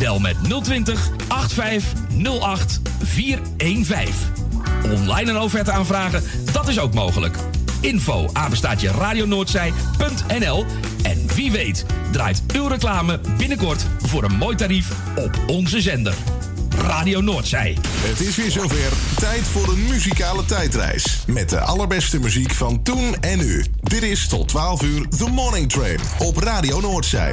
Bel met 020 8508 415. Online een offerte aanvragen, dat is ook mogelijk. Info apenstaatje radionoordzij.nl En wie weet draait uw reclame binnenkort voor een mooi tarief op onze zender. Radio Noordzij. Het is weer zover. Tijd voor een muzikale tijdreis. Met de allerbeste muziek van toen en nu. Dit is tot 12 uur The Morning Train op Radio Noordzij.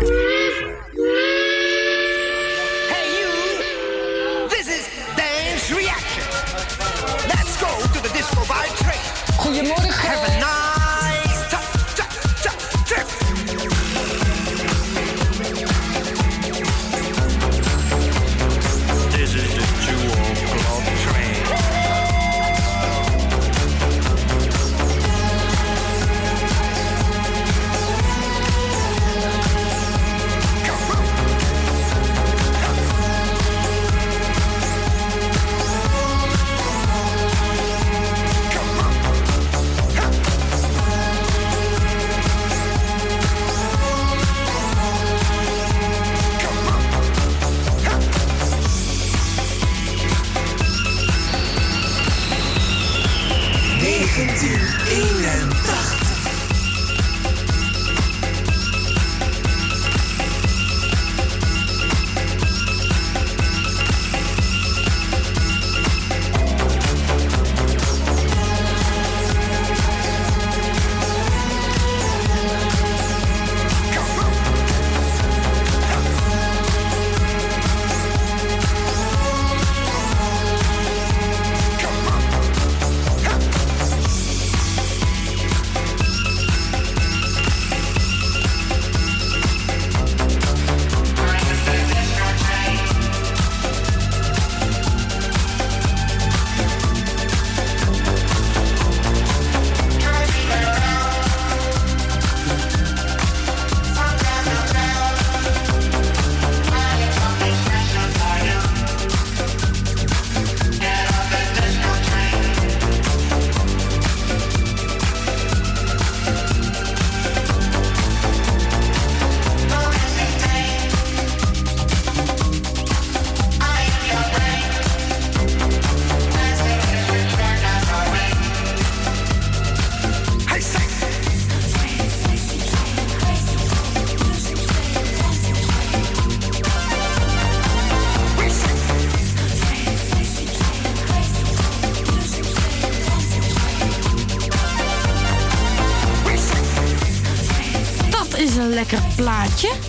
Plaatje.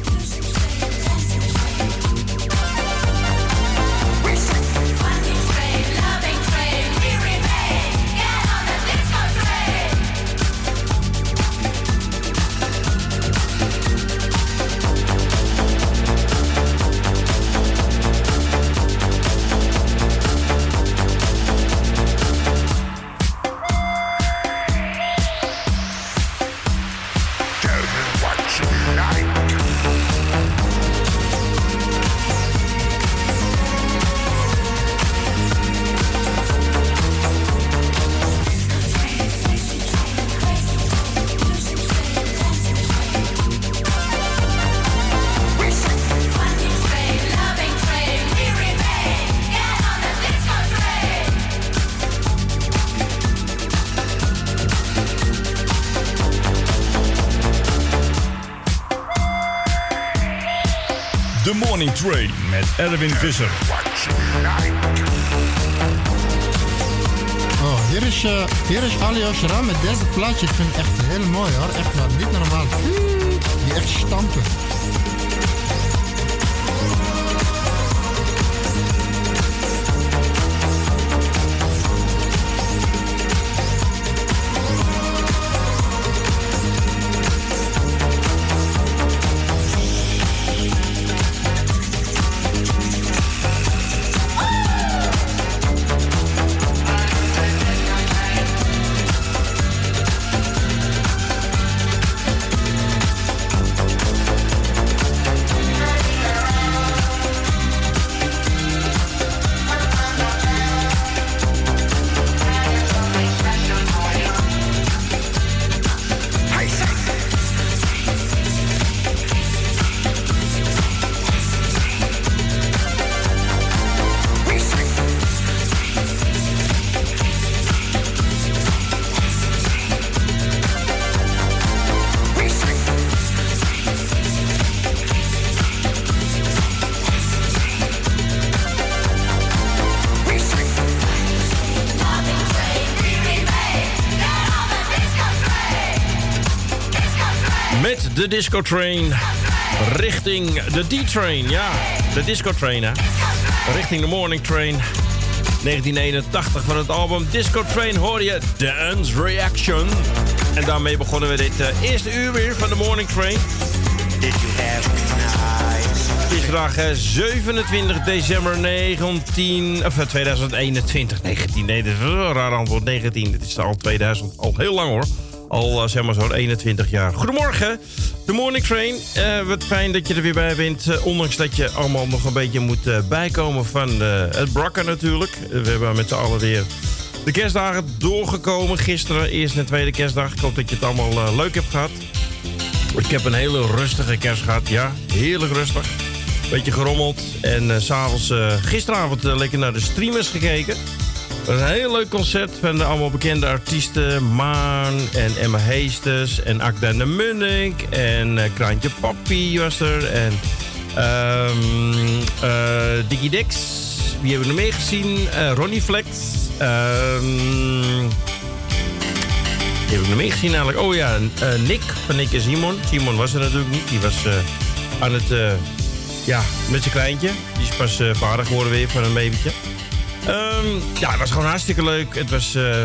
Morning Train met Erwin Visser. Oh, hier is, eh, hier is Alio Shara met deze plaatje. Ik vind het echt heel mooi hoor. Echt niet normaal. Die echt stampen. De Disco Train richting de D-Train. Ja, de Disco Train, hè. Richting de Morning Train. 1981 van het album Disco Train hoor je Dance Reaction. En daarmee begonnen we dit eh, eerste uur weer van de Morning Train. Het is vandaag eh, 27 december 19, of, eh, 2021. 19, nee, dat is een raar antwoord. 19, het is al 2000, al heel lang hoor. Al eh, zeg maar zo'n 21 jaar. Goedemorgen, de Morning Train. Eh, wat fijn dat je er weer bij bent. eh, ondanks dat je allemaal nog een beetje moet eh, bijkomen van het brakken natuurlijk. We hebben met z'n allen weer de kerstdagen doorgekomen. Gisteren, eerste en tweede kerstdag. Ik hoop dat je het allemaal leuk hebt gehad. Ik heb een hele rustige kerst gehad. Ja, heerlijk rustig. Beetje gerommeld. En s'avonds, gisteravond, lekker naar de streamers gekeken. Een heel leuk concert van de allemaal bekende artiesten. Maan en Emma Heesters en Akda de Munnik. En eh, Kraantje Papi was er. En ehm eh Diggy Dix. Wie hebben we nog meer gezien? Eh, Ronnie Flex. Ehm die heb ik nog meer gezien eigenlijk. Oh ja, eh, Nick van Nick en Simon. Simon was er natuurlijk niet. Die was aan het, ja, met zijn kleintje. Die is pas vader geworden weer van een babytje. Ehm, ja, het was gewoon hartstikke leuk. Het was eh,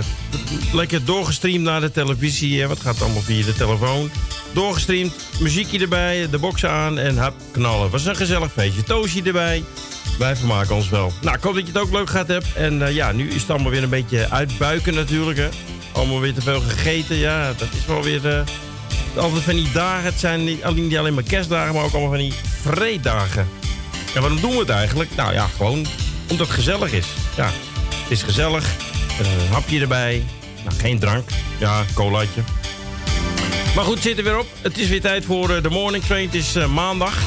lekker doorgestreamd naar de televisie. Wat gaat allemaal via de telefoon? Doorgestreamd, muziekje erbij, de box aan en hap, knallen. Was een gezellig feestje. Toosje erbij. Wij vermaken ons wel. Nou, ik hoop dat je het ook leuk gehad hebt. En eh, ja, nu is het allemaal weer een beetje uitbuiken natuurlijk. Hè. Allemaal weer te veel gegeten. Ja, dat is wel weer... eh, altijd van die dagen. Het zijn niet alleen, alleen maar kerstdagen, maar ook allemaal van die vreeddagen. En waarom doen we het eigenlijk? Nou ja, gewoon omdat het gezellig is. Ja, het is gezellig. Is een hapje erbij. Nou, geen drank. Ja, colaatje. Maar goed, zit er weer op. Het is weer tijd voor eh, de morning train. Het is eh, maandag.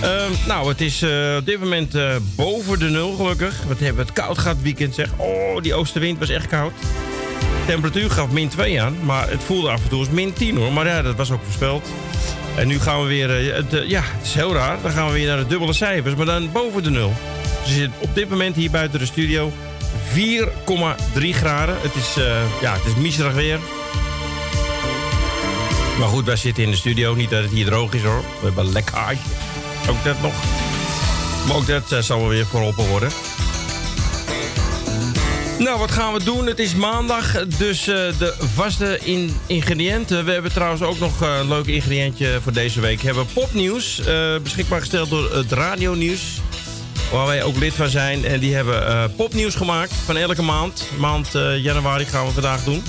Ehm, nou, het is eh, op dit moment eh, boven de nul, gelukkig. We hebben het koud gehad weekend, zeg. Oh, die oostenwind was echt koud. De temperatuur gaf min 2 aan, maar het voelde af en toe als min 10 hoor. Maar ja, dat was ook voorspeld. En nu gaan we weer, eh, eh, ja, het is heel raar. Dan gaan we weer naar de dubbele cijfers, maar dan boven de nul. Je zit op dit moment hier buiten de studio 4,3 graden. Het is, eh, ja, het is miserig weer. Maar goed, wij zitten in de studio. Niet dat het hier droog is hoor. We hebben lekkage. Ook dat nog. Maar ook dat eh, zal weer verholpen worden. Nou, wat gaan we doen? Het is maandag, dus eh, de vaste in ingrediënten. We hebben trouwens ook nog een leuk ingrediëntje voor deze week. We hebben popnieuws, beschikbaar gesteld door het Radio Nieuws. Waar wij ook lid van zijn. En die hebben eh, popnieuws gemaakt van elke maand. Maand eh, januari gaan we vandaag doen.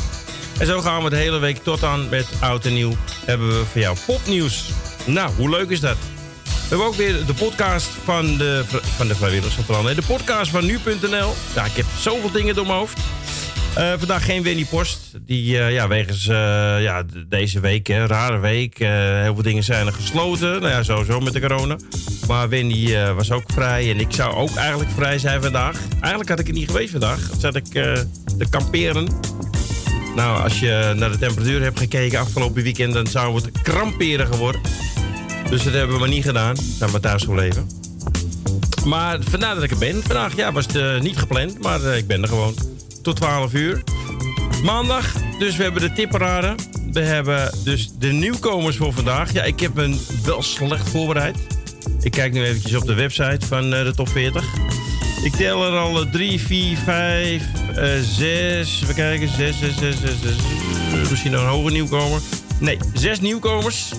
En zo gaan we de hele week tot aan met oud en nieuw. Hebben we voor jou popnieuws. Nou, hoe leuk is dat? We hebben ook weer de podcast van de, van de Vrijwilligerscentrale. Nee, de podcast van nu.nl. Ja, ik heb zoveel dingen door mijn hoofd. Eh, vandaag geen Winnie Post. Die, eh, ja, wegens eh, ja, deze week, hè, rare week. heel veel dingen zijn er gesloten. Nou ja, sowieso met de corona. Maar Winnie was ook vrij. En ik zou ook eigenlijk vrij zijn vandaag. Eigenlijk had ik het niet geweest vandaag. Zat ik te kamperen. Nou, als je naar de temperatuur hebt gekeken afgelopen weekend... dan zou het kramperen geworden. Dus dat hebben we maar niet gedaan. Zijn we thuis gebleven. Maar vandaar dat ik er ben. Vandaag ja, was het niet gepland, maar ik ben er gewoon. Tot 12 uur. Maandag, dus we hebben de tipparade. We hebben dus de nieuwkomers voor vandaag. Ja, ik heb me wel slecht voorbereid. Ik kijk nu eventjes op de website van eh, de top 40. Ik tel er al 3, 4, 5, 6. We kijken, 6, 6, 6, 6, 6. Misschien nog een hoge nieuwkomer. Nee, 6 nieuwkomers.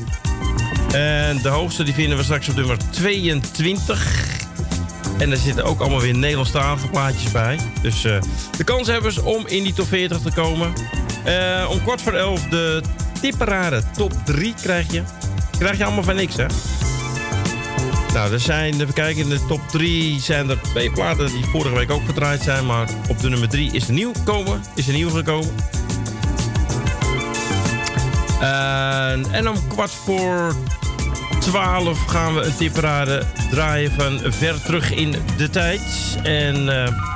En de hoogste die vinden we straks op nummer 22. En er zitten ook allemaal weer Nederlandstalige plaatjes bij. Dus eh, de kanshebbers om in die top 40 te komen. Eh, om kwart voor elf de tipperade top 3 krijg je. Krijg je allemaal van niks, hè? Nou, er zijn, even kijken, in de top 3 zijn er twee platen die vorige week ook gedraaid zijn. Maar op de nummer 3 is er nieuw gekomen. Is er nieuw gekomen. En, en om kwart voor 12 gaan we een tipperade draaien van ver terug in de tijd. En eh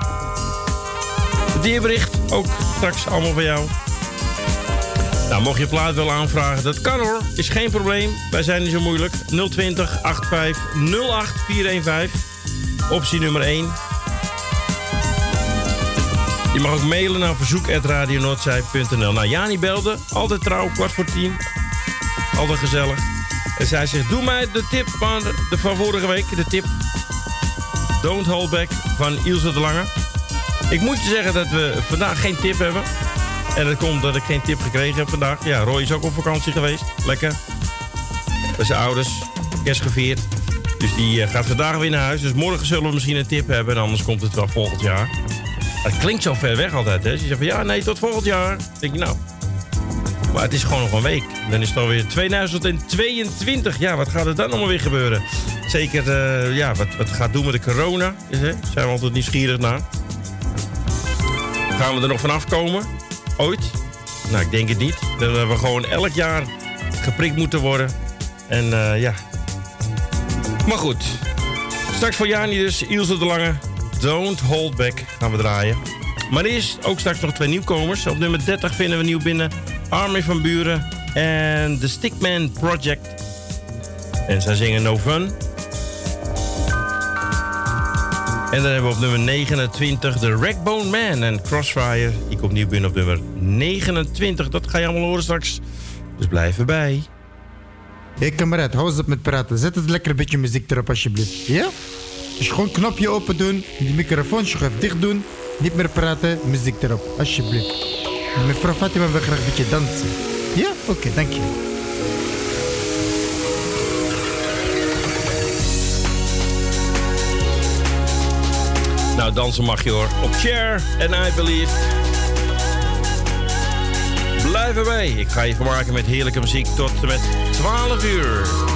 het weerbericht ook straks allemaal voor jou. Nou, mocht je plaat willen aanvragen, dat kan hoor. Is geen probleem. Wij zijn niet zo moeilijk. 020 85 08 415. Optie nummer 1. Je mag ook mailen naar verzoek.radionoordzij.nl. Nou, Jani belde. Altijd trouw, kwart voor tien. Altijd gezellig. En zij zegt, doe mij de tip van, de, van vorige week. De tip Don't Hold Back van Ilse de Lange. Ik moet je zeggen dat we vandaag geen tip hebben. En dat komt dat ik geen tip gekregen heb vandaag. Ja, Roy is ook op vakantie geweest. Lekker. Bij zijn ouders. Kerst gevierd. Dus die eh, gaat vandaag weer naar huis. Dus morgen zullen we misschien een tip hebben. En anders komt het wel volgend jaar. Het klinkt zo ver weg altijd, hè? Ze zegt van ja, nee, tot volgend jaar. Denk je nou. Maar het is gewoon nog een week. Dan is het alweer 2022. Ja, wat gaat er dan allemaal weer gebeuren? Zeker, eh, ja, wat, wat gaat doen met de corona? Hè? Zijn we altijd nieuwsgierig naar. Gaan we er nog vanaf komen? Ooit? Nou, ik denk het niet. Dat we gewoon elk jaar geprikt moeten worden. En eh, ja. Maar goed. Straks voor Jani dus, Ilse de Lange. Don't Hold Back gaan we draaien. Maar eerst ook straks nog twee nieuwkomers. Op nummer 30 vinden we nieuw binnen Army van Buren en The Stickman Project. En zij zingen No Fun. En dan hebben we op nummer 29 de Ragbone Man en Crossfire. Die komt nu binnen op nummer 29. Dat ga je allemaal horen straks. Dus blijf erbij. Hé hey, kamerad, hou eens op met praten. Zet het lekker een beetje muziek erop alsjeblieft. Ja? Dus gewoon knopje open doen, die microfoon schuif dicht doen. Niet meer praten, muziek erop, alsjeblieft. Mevrouw Fatima wil graag een beetje dansen. Ja? Oké, okay, dank je. Nou, dansen mag je hoor. Op Chair en I Believe. Blijven wij. Ik ga je vermaken met heerlijke muziek tot en met 12 uur.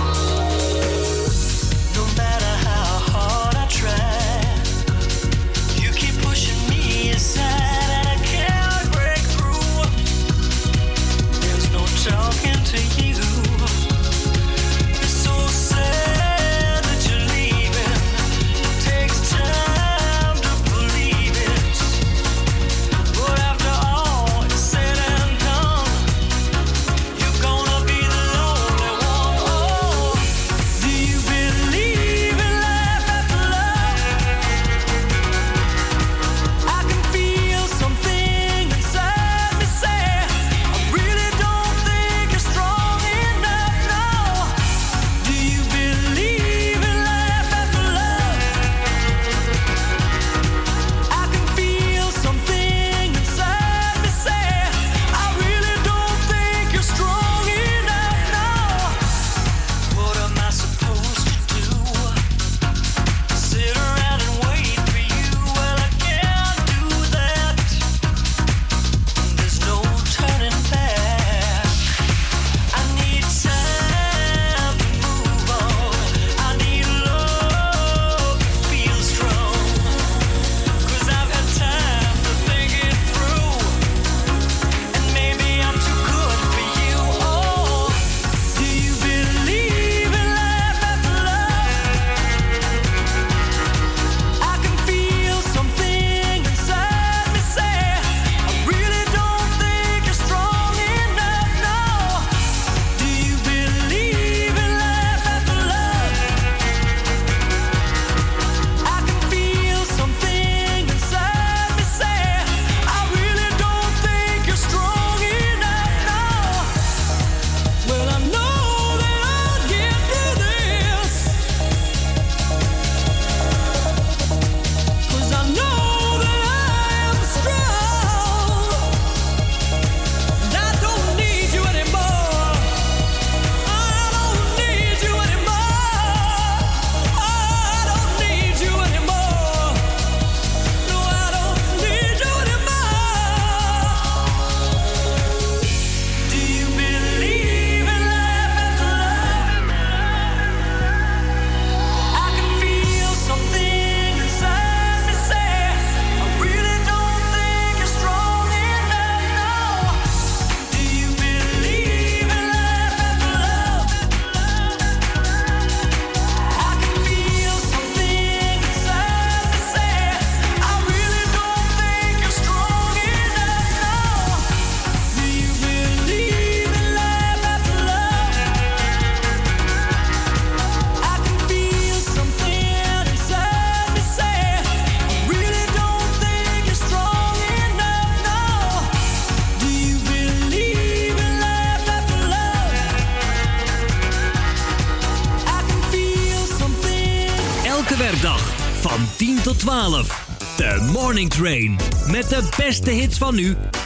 Van nu.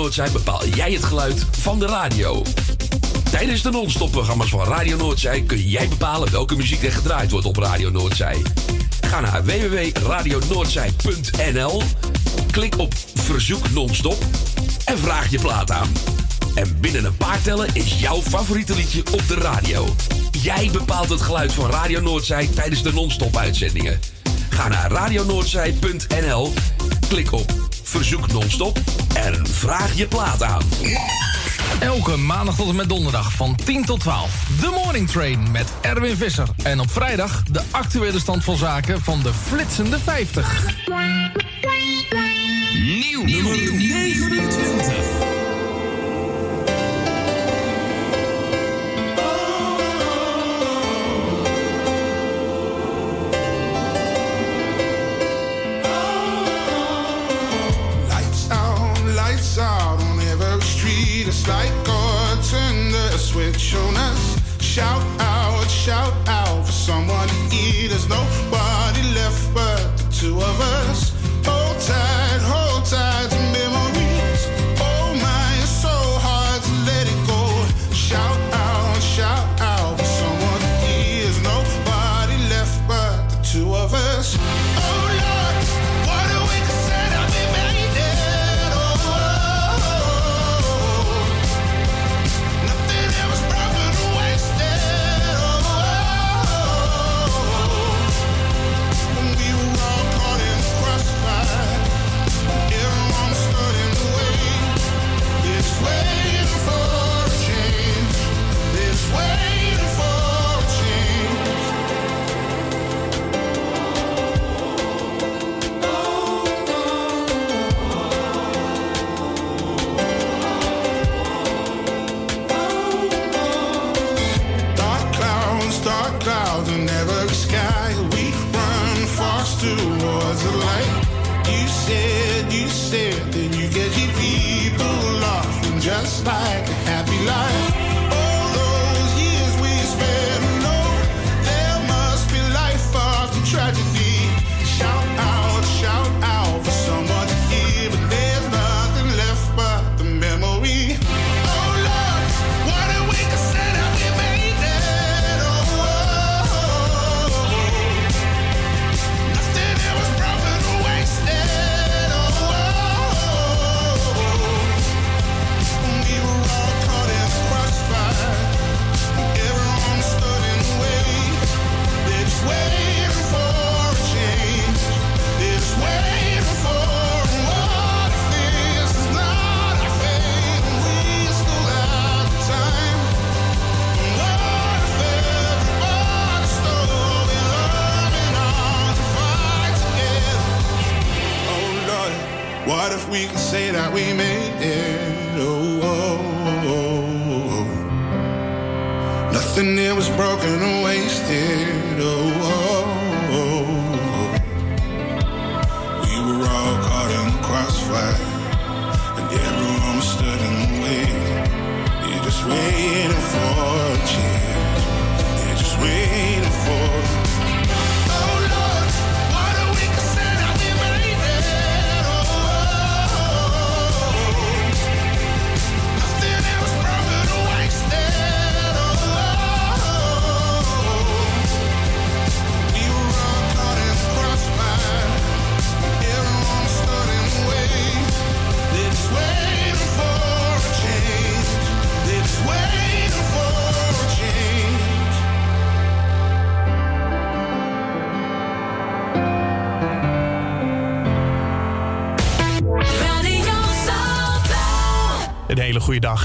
Noordzij bepaal jij het geluid van de radio. Tijdens de non-stop programma's van Radio Noordzij kun jij bepalen welke muziek er gedraaid wordt op Radio Noordzij. Ga naar www.radionoordzij.nl, klik op Verzoek non-stop en vraag je plaat aan. En binnen een paar tellen is jouw favoriete liedje op de radio. Jij bepaalt het geluid van Radio Noordzij tijdens de non-stop uitzendingen. Ga naar radionoordzij.nl, klik op Verzoek non-stop en vraag je plaat aan. Elke maandag tot en met donderdag van 10 tot 12. The Morning Train met Erwin Visser. En op vrijdag de actuele stand van zaken van de flitsende 50.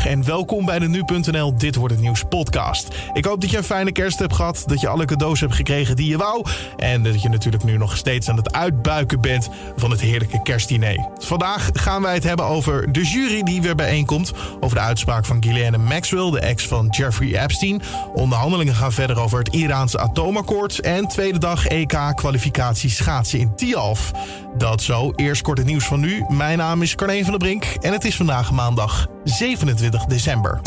En welkom bij de Nu.nl Dit Wordt Het Nieuws podcast. Ik hoop dat je een fijne kerst hebt gehad, dat je alle cadeaus hebt gekregen die je wou... en dat je natuurlijk nu nog steeds aan het uitbuiken bent van het heerlijke kerstdiner. Vandaag gaan wij het hebben over de jury die weer bijeenkomt... over de uitspraak van Ghislaine Maxwell, de ex van Jeffrey Epstein. Onderhandelingen gaan verder over het Iraanse atoomakkoord... en tweede dag EK-kwalificatie schaatsen in Tialf. Dat zo, eerst kort het nieuws van nu. Mijn naam is Carne van der Brink en het is vandaag maandag 27 december.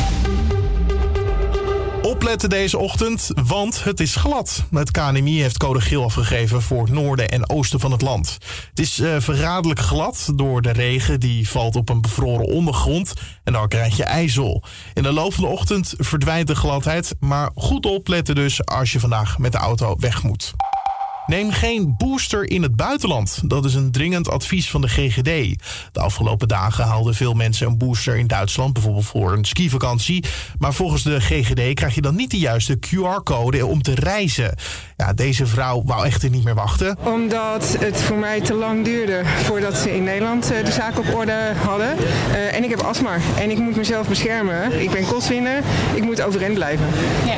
Opletten deze ochtend, want het is glad. Het KNMI heeft code geel afgegeven voor het noorden en oosten van het land. Het is eh, verraderlijk glad door de regen die valt op een bevroren ondergrond en daar krijg je ijzel. In de loop van de ochtend verdwijnt de gladheid, maar goed opletten dus als je vandaag met de auto weg moet. Neem geen booster in het buitenland. Dat is een dringend advies van de GGD. De afgelopen dagen haalden veel mensen een booster in Duitsland, bijvoorbeeld voor een skivakantie. Maar volgens de GGD krijg je dan niet de juiste QR-code om te reizen. Ja, deze vrouw wou echter niet meer wachten. Omdat het voor mij te lang duurde voordat ze in Nederland eh, de zaak op orde hadden. Eh, en ik heb astma en ik moet mezelf beschermen. Ik ben kostwinner, ik moet overeind blijven.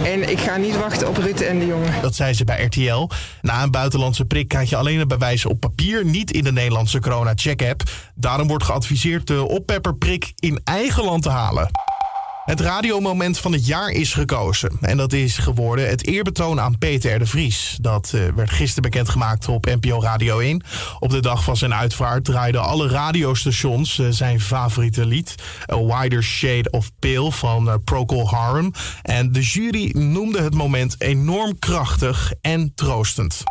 En ik ga niet wachten op Rutte en de jongen. Dat zei ze bij RTL. Na een buitenlandse prik krijg je alleen het bewijs op papier, niet in de Nederlandse corona-check-app. Daarom wordt geadviseerd de oppepperprik in eigen land te halen. Het radiomoment van het jaar is gekozen. En dat is geworden het eerbetoon aan Peter de Vries. Dat eh, werd gisteren bekendgemaakt op NPO Radio 1. Op de dag van zijn uitvaart draaiden alle radiostations eh, zijn favoriete lied. A Wider Shade of Pale van eh, Procol Harum. En de jury noemde het moment enorm krachtig en troostend.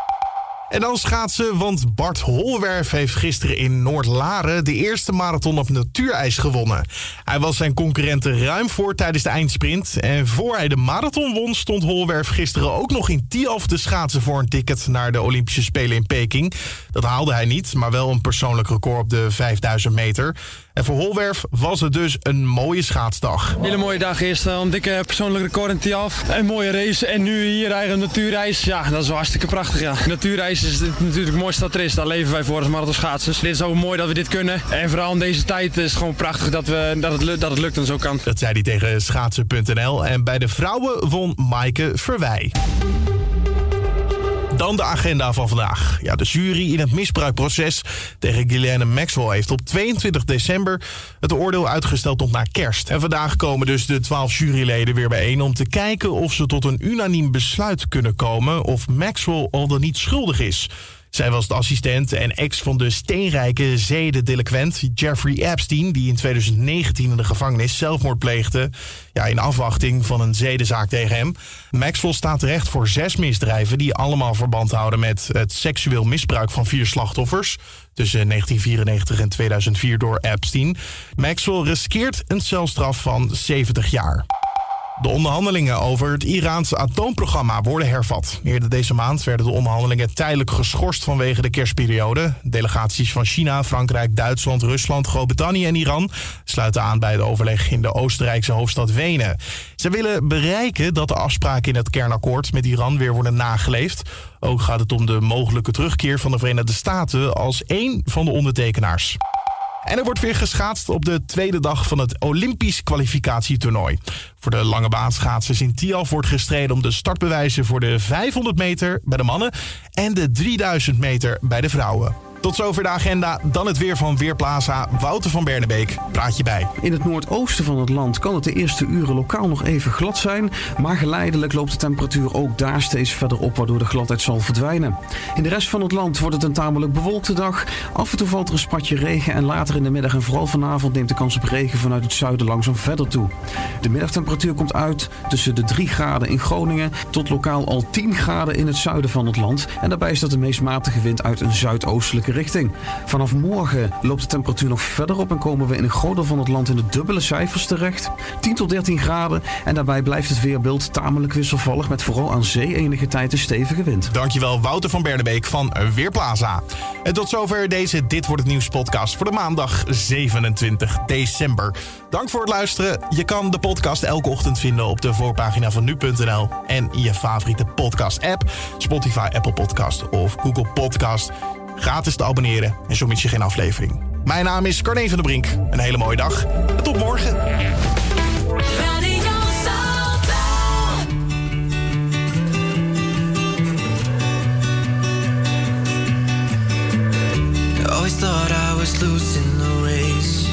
En dan schaatsen, want Bart Holwerf heeft gisteren in Noord-Laren de eerste marathon op natuurijs gewonnen. Hij was zijn concurrenten ruim voor tijdens de eindsprint. En voor hij de marathon won, stond Holwerf gisteren ook nog in Tialf te schaatsen voor een ticket naar de Olympische Spelen in Peking. Dat haalde hij niet, maar wel een persoonlijk record op de 5000 meter. En voor Holwerf was het dus een mooie schaatsdag. Hele mooie dag eerst, eh, een dikke persoonlijk record in Tiaf. Een mooie race en nu hier eigenlijk een natuurreis. Ja, dat is wel hartstikke prachtig. Ja. Natuurreis is natuurlijk het mooiste dat er is. Daar leven wij voor als marathonschaatsers. Dit is ook mooi dat we dit kunnen. En vooral in deze tijd is het gewoon prachtig dat, we, dat, het, lu- dat het lukt en zo kan. Dat zei hij tegen schaatsen.nl. En bij de vrouwen won Maaike Verwij. Dan de agenda van vandaag. Ja, de jury in het misbruikproces tegen Ghislaine Maxwell heeft op 22 december het oordeel uitgesteld tot na kerst. En vandaag komen dus de 12 juryleden weer bijeen om te kijken of ze tot een unaniem besluit kunnen komen of Maxwell al dan niet schuldig is. Zij was de assistent en ex van de steenrijke zedendelinquent Jeffrey Epstein... die in 2019 in de gevangenis zelfmoord pleegde... Ja, in afwachting van een zedenzaak tegen hem. Maxwell staat terecht voor zes misdrijven... die allemaal verband houden met het seksueel misbruik van vier slachtoffers... tussen 1994 en 2004 door Epstein. Maxwell riskeert een celstraf van 70 jaar. De onderhandelingen over het Iraanse atoomprogramma worden hervat. Eerder deze maand werden de onderhandelingen tijdelijk geschorst vanwege de kerstperiode. Delegaties van China, Frankrijk, Duitsland, Rusland, Groot-Brittannië en Iran sluiten aan bij de overleg in de Oostenrijkse hoofdstad Wenen. Ze willen bereiken dat de afspraken in het kernakkoord met Iran weer worden nageleefd. Ook gaat het om de mogelijke terugkeer van de Verenigde Staten als één van de ondertekenaars. En er wordt weer geschaatst op de tweede dag van het Olympisch kwalificatietoernooi. Voor de lange baanschaatsers in Tialf wordt gestreden om de startbewijzen voor de 500 meter bij de mannen en de 3000 meter bij de vrouwen. Tot zover de agenda. Dan het weer van Weerplaza. Wouter van Bernebeek praat je bij. In het noordoosten van het land kan het de eerste uren lokaal nog even glad zijn. Maar geleidelijk loopt de temperatuur ook daar steeds verder op, waardoor de gladheid zal verdwijnen. In de rest van het land wordt het een tamelijk bewolkte dag. Af en toe valt er een spatje regen en later in de middag en vooral vanavond neemt de kans op regen vanuit het zuiden langzaam verder toe. De middagtemperatuur komt uit tussen de 3 graden in Groningen tot lokaal al 10 graden in het zuiden van het land. En daarbij is dat de meest matige wind uit een zuidoostelijke richting. Vanaf morgen loopt de temperatuur nog verder op en komen we in een groot deel van het land in de dubbele cijfers terecht. 10 tot 13 graden en daarbij blijft het weerbeeld tamelijk wisselvallig met vooral aan zee enige tijd een stevige wind. Dankjewel Wouter van Bernebeek van Weerplaza. En tot zover deze Dit Wordt Het Nieuws podcast voor de maandag 27 december. Dank voor het luisteren. Je kan de podcast elke ochtend vinden op de voorpagina van nu.nl en je favoriete podcast app. Spotify, Apple Podcast of Google Podcast. Gratis te abonneren en zo mis je geen aflevering. Mijn naam is Carne van der Brink. Een hele mooie dag en tot morgen. Always thought I was losing the race.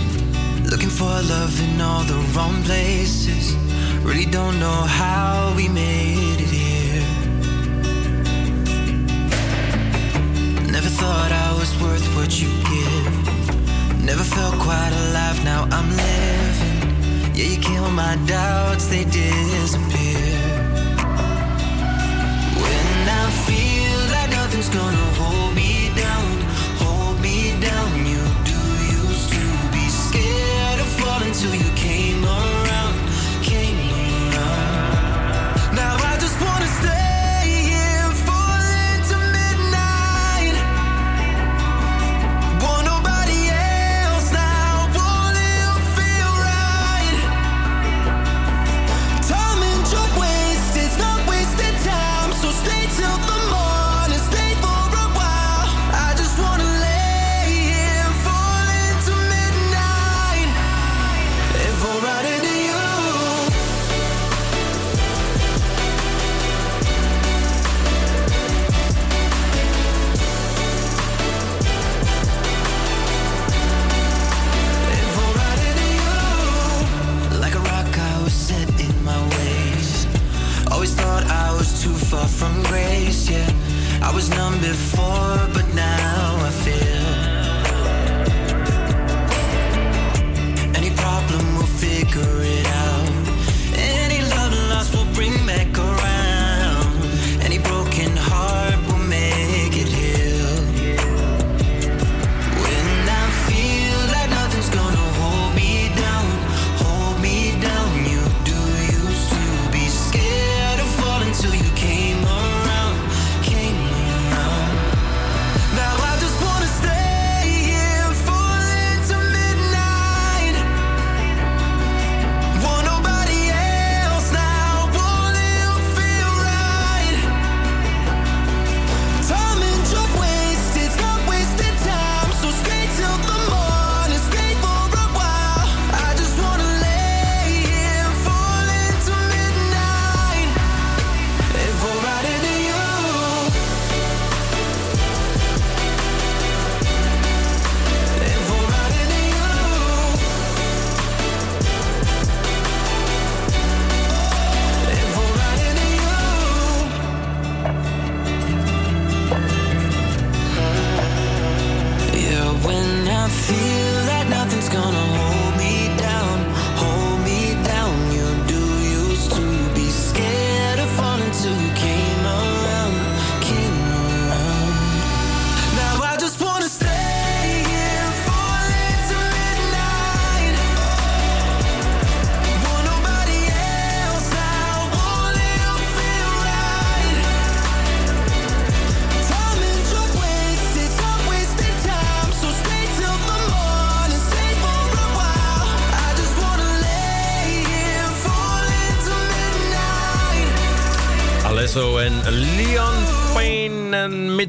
Looking for love in all the wrong places. Really don't know how we made it Never thought I was worth what you give. Never felt quite alive, now I'm living. Yeah, you kill my doubts, they disappear.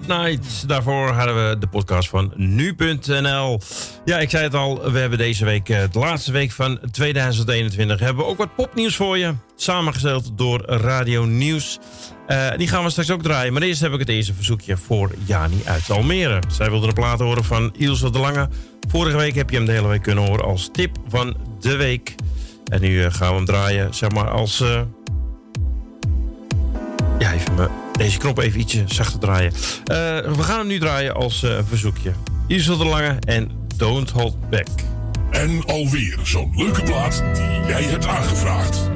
Midnight. Daarvoor hadden we de podcast van nu.nl. Ja, ik zei het al, we hebben deze week, eh, de laatste week van 2021, hebben we ook wat popnieuws voor je. Samengesteld door Radio Nieuws. Eh, die gaan we straks ook draaien. Maar eerst heb ik het eerste verzoekje voor Jani uit Almere. Zij wilde een plaat horen van Ilse de Lange. Vorige week heb je hem de hele week kunnen horen als tip van de week. En nu eh, gaan we hem draaien, zeg maar, als... Ja, even me deze knop even ietsje zachter draaien. Eh, we gaan hem nu draaien als eh, verzoekje. Isel de Lange en Don't Hold Back. En alweer zo'n leuke plaat die jij hebt aangevraagd.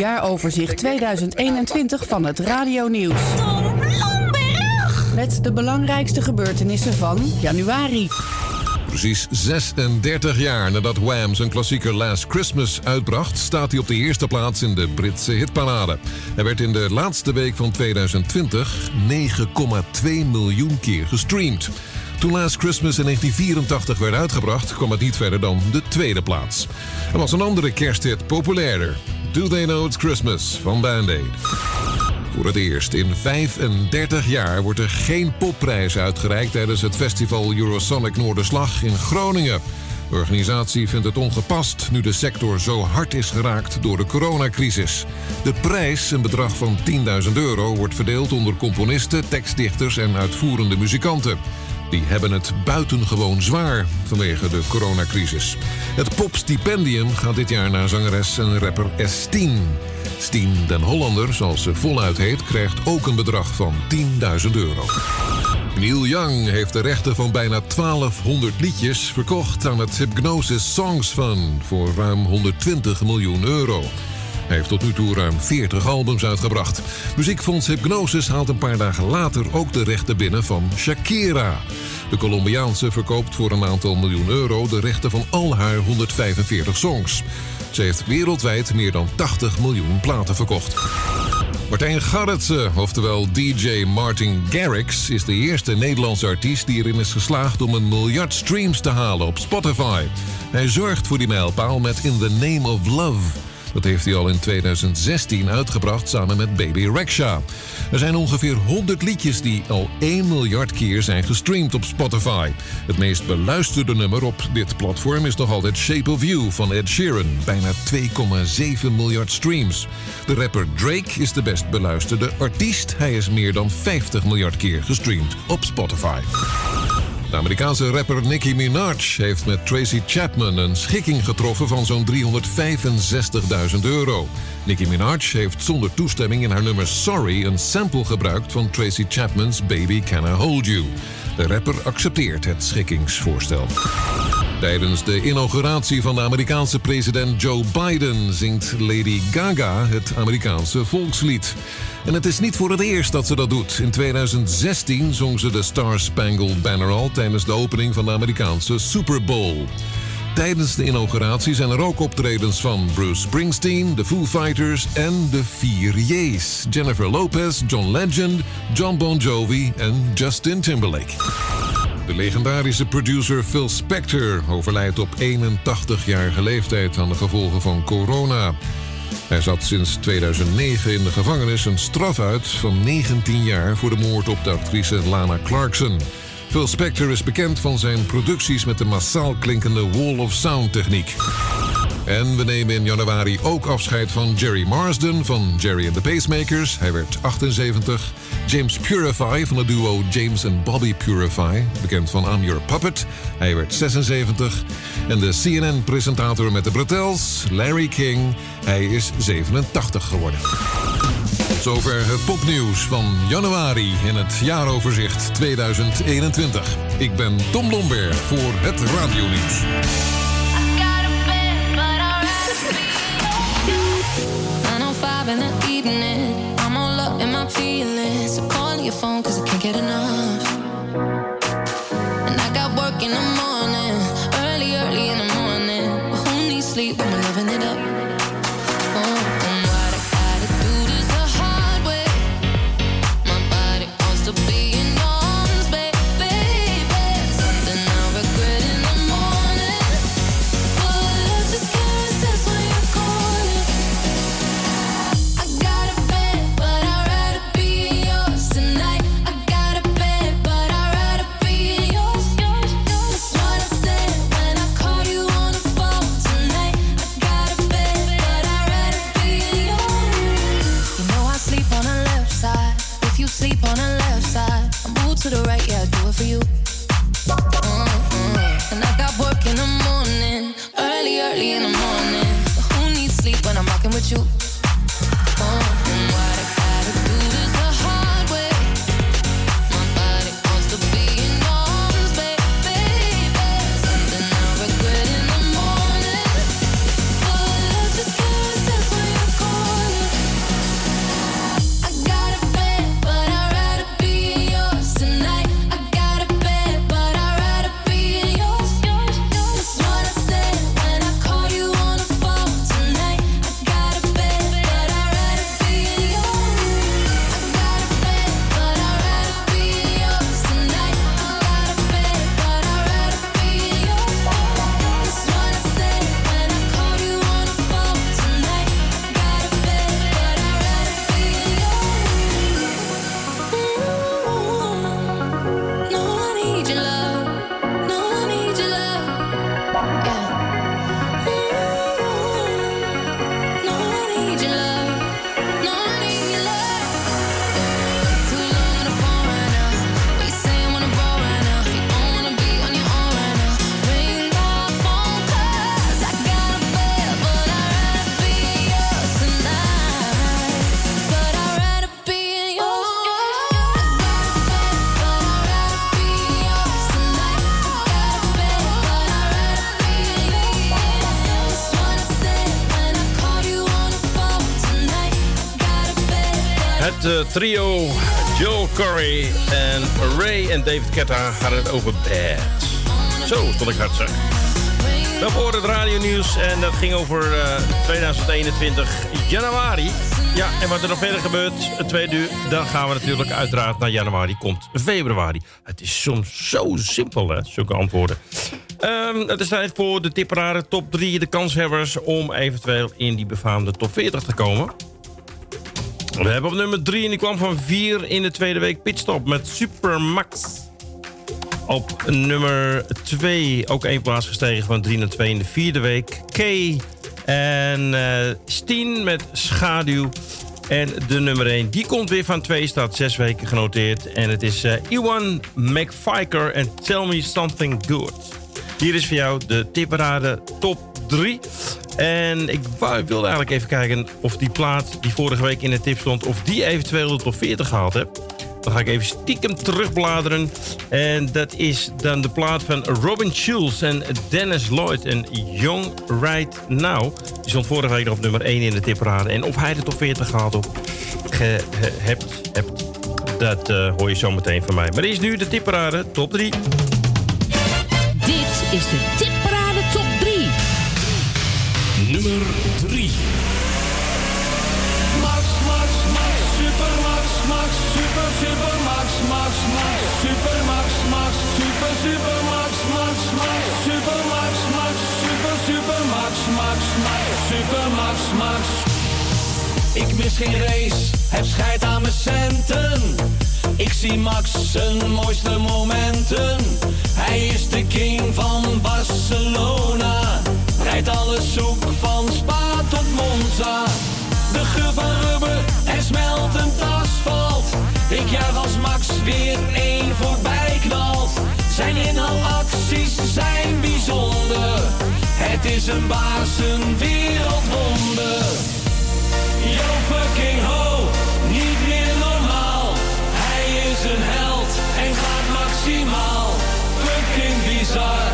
Jaaroverzicht 2021 van het Radio Nieuws. Met de belangrijkste gebeurtenissen van januari. Precies 36 jaar nadat Wham zijn klassieker Last Christmas uitbracht, staat hij op de eerste plaats in de Britse hitparade. Hij werd in de laatste week van 2020 9,2 miljoen keer gestreamd. Toen Last Christmas in 1984 werd uitgebracht, kwam het niet verder dan de tweede plaats. Er was een andere kersthit populairder. Do They Know It's Christmas van Band-Aid. Voor het eerst in 35 jaar wordt er geen popprijs uitgereikt tijdens het festival Eurosonic Noorderslag in Groningen. De organisatie vindt het ongepast nu de sector zo hard is geraakt door de coronacrisis. De prijs, een bedrag van 10.000 euro, wordt verdeeld onder componisten, tekstdichters en uitvoerende muzikanten. Die hebben het buitengewoon zwaar vanwege de coronacrisis. Het popstipendium gaat dit jaar naar zangeres en rapper S10. Stien den Hollander, zoals ze voluit heet, krijgt ook een bedrag van 10.000 euro. Neil Young heeft de rechten van bijna 1200 liedjes verkocht aan het Hypnosis Songs Fund voor ruim 120 miljoen euro. Hij heeft tot nu toe ruim 40 albums uitgebracht. Muziekfonds Hypnosis haalt een paar dagen later ook de rechten binnen van Shakira. De Colombiaanse verkoopt voor een aantal miljoen euro de rechten van al haar 145 songs. Ze heeft wereldwijd meer dan 80 miljoen platen verkocht. Martijn Garretsen, oftewel DJ Martin Garrix, is de eerste Nederlandse artiest die erin is geslaagd om een miljard streams te halen op Spotify. Hij zorgt voor die mijlpaal met In the Name of Love. Dat heeft hij al in 2016 uitgebracht samen met Baby Rexha. Er zijn ongeveer 100 liedjes die al 1 miljard keer zijn gestreamd op Spotify. Het meest beluisterde nummer op dit platform is nog altijd Shape of You van Ed Sheeran. Bijna 2,7 miljard streams. De rapper Drake is de best beluisterde artiest. Hij is meer dan 50 miljard keer gestreamd op Spotify. De Amerikaanse rapper Nicki Minaj heeft met Tracy Chapman een schikking getroffen van zo'n 365.000 euro. Nicki Minaj heeft zonder toestemming in haar nummer Sorry een sample gebruikt van Tracy Chapman's Baby Can I Hold You. De rapper accepteert het schikkingsvoorstel. Tijdens de inauguratie van de Amerikaanse president Joe Biden zingt Lady Gaga het Amerikaanse volkslied. En het is niet voor het eerst dat ze dat doet. In 2016 zong ze de Star Spangled Banner al tijdens de opening van de Amerikaanse Super Bowl. Tijdens de inauguratie zijn er ook optredens van Bruce Springsteen, de Foo Fighters en de vier J's. Jennifer Lopez, John Legend, John Bon Jovi en Justin Timberlake. De legendarische producer Phil Spector overlijdt op 81-jarige leeftijd aan de gevolgen van corona. Hij zat sinds 2009 in de gevangenis een straf uit van 19 jaar voor de moord op de actrice Lana Clarkson. Phil Spector is bekend van zijn producties met de massaal klinkende Wall of Sound techniek. En we nemen in januari ook afscheid van Jerry Marsden van Jerry and the Pacemakers. Hij werd 78. James Purify van het duo James en Bobby Purify, bekend van I'm Your Puppet. Hij werd 76. En de CNN-presentator met de bretels, Larry King. Hij is 87 geworden. Zover het popnieuws van januari in het jaaroverzicht 2021. Ik ben Tom Lomberg voor het radionieuws. In the evening. I'm all up in my feelings. So call your phone cause I can't get enough. Trio Joel Corey en Ray en David Ketta hadden het over Bad. Zo, stond ik hard zeg. Voor het radio nieuws en dat ging over eh, 2021 januari. Ja, en wat er nog verder gebeurt, het tweede uur, dan gaan we natuurlijk uiteraard naar januari, komt februari. Het is soms zo simpel, hè, zulke antwoorden. Ehm, het is tijd voor de tipperaren top 3, de kanshebbers... om eventueel in die befaamde top 40 te komen. We hebben op nummer 3 en die kwam van 4 in de tweede week pitstop met Supermax. Op nummer 2 ook één plaats gestegen van 3 naar 2 in de vierde week. K en eh Steen met Schaduw. En de nummer 1, die komt weer van 2, staat 6 weken genoteerd. En het is eh Iwan McFiker en Tell Me Something Good. Hier is voor jou de tipperade top 3. En ik wilde eigenlijk even kijken of die plaat die vorige week in de tip stond... of die eventueel de top 40 gehaald heb. Dan ga ik even stiekem terugbladeren. En dat is dan de plaat van Robin Schulz en Dennis Lloyd en Young Right Now. Die stond vorige week op nummer 1 in de tipperade. En of hij de top 40 gehaald op, hebt, hebt, dat eh, hoor je zo meteen van mij. Maar is nu de tipperade top 3. Dit is de Ik mis geen race, heb scheid aan mijn centen. Ik zie Max zijn mooiste momenten. Hij is de king van Barcelona. Rijdt alles zoek van Spa tot Monza. De geur van en smeltend asfalt. Ik juich als Max weer één voorbij knalt. Zijn inhaalacties zijn bijzonder. Het is een baas, een wereldwonder. Yo fucking ho, niet meer normaal. Hij is een held en gaat maximaal. Fucking bizar,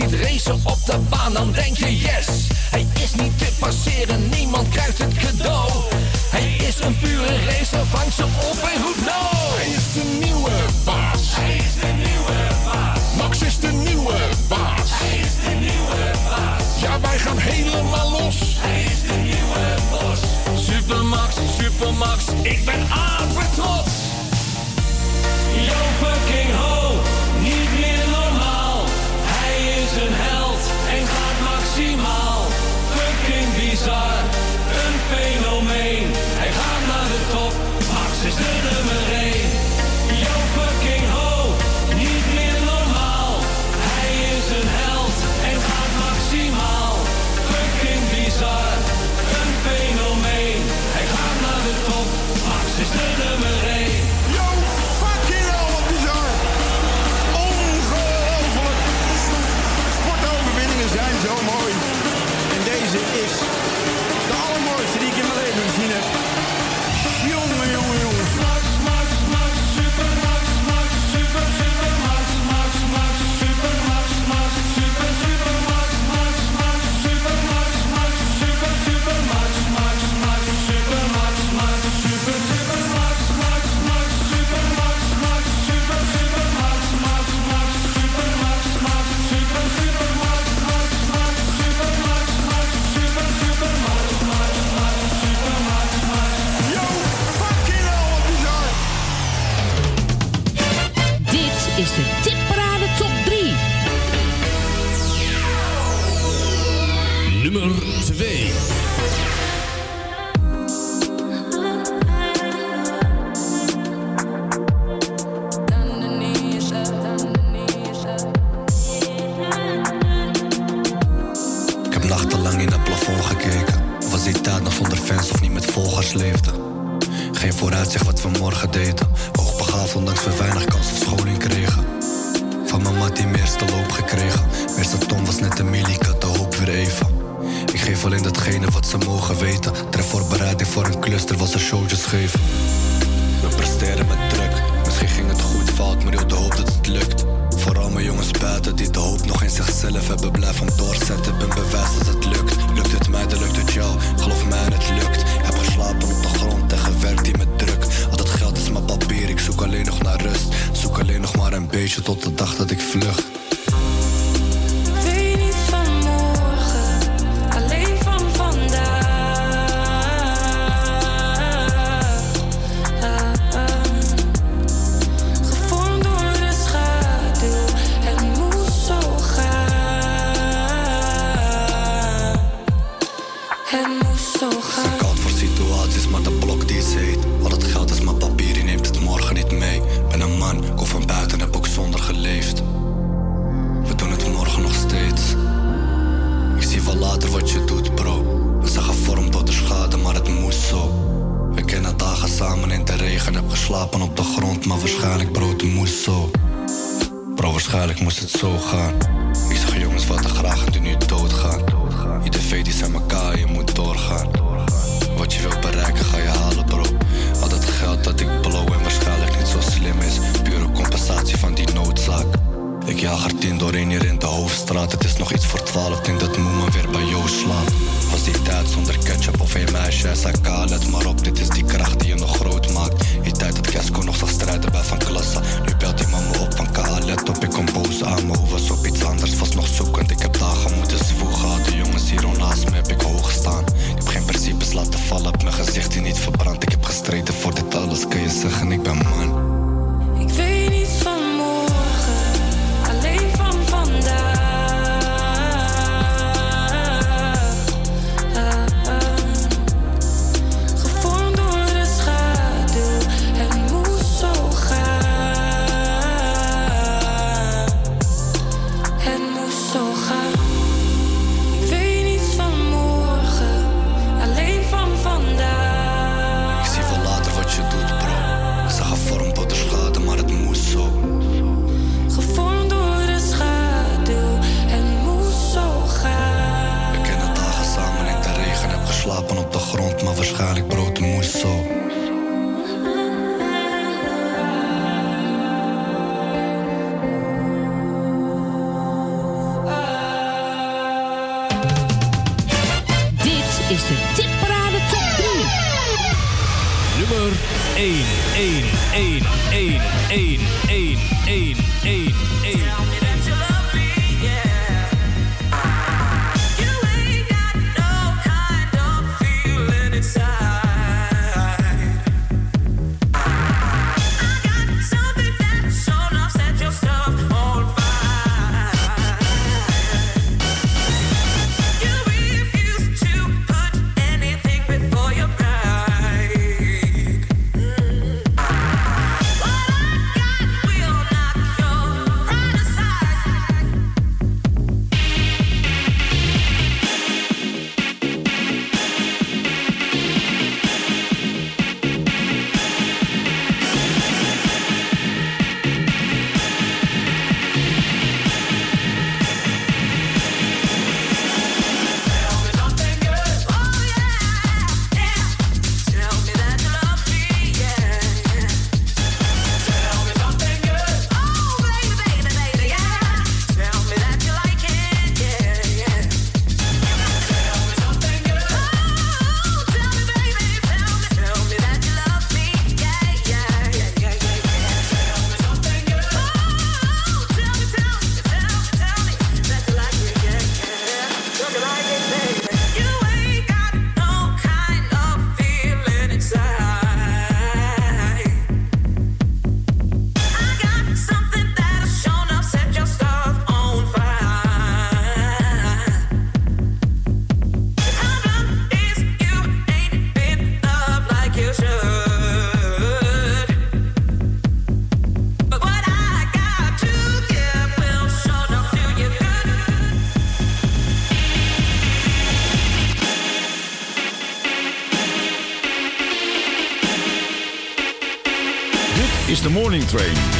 ziet racen op de baan, dan denk je yes. Hij is niet te passeren, niemand krijgt het cadeau. Hij is een pure racer, vang ze op en goed no. Hij is de nieuwe baas. Hij is de nieuwe baas. Max is de nieuwe baas. Hij is de nieuwe. Ja, wij gaan helemaal los. Hij is de nieuwe bos. Supermax, Supermax, ik ben apetrots. Yo fucking ho,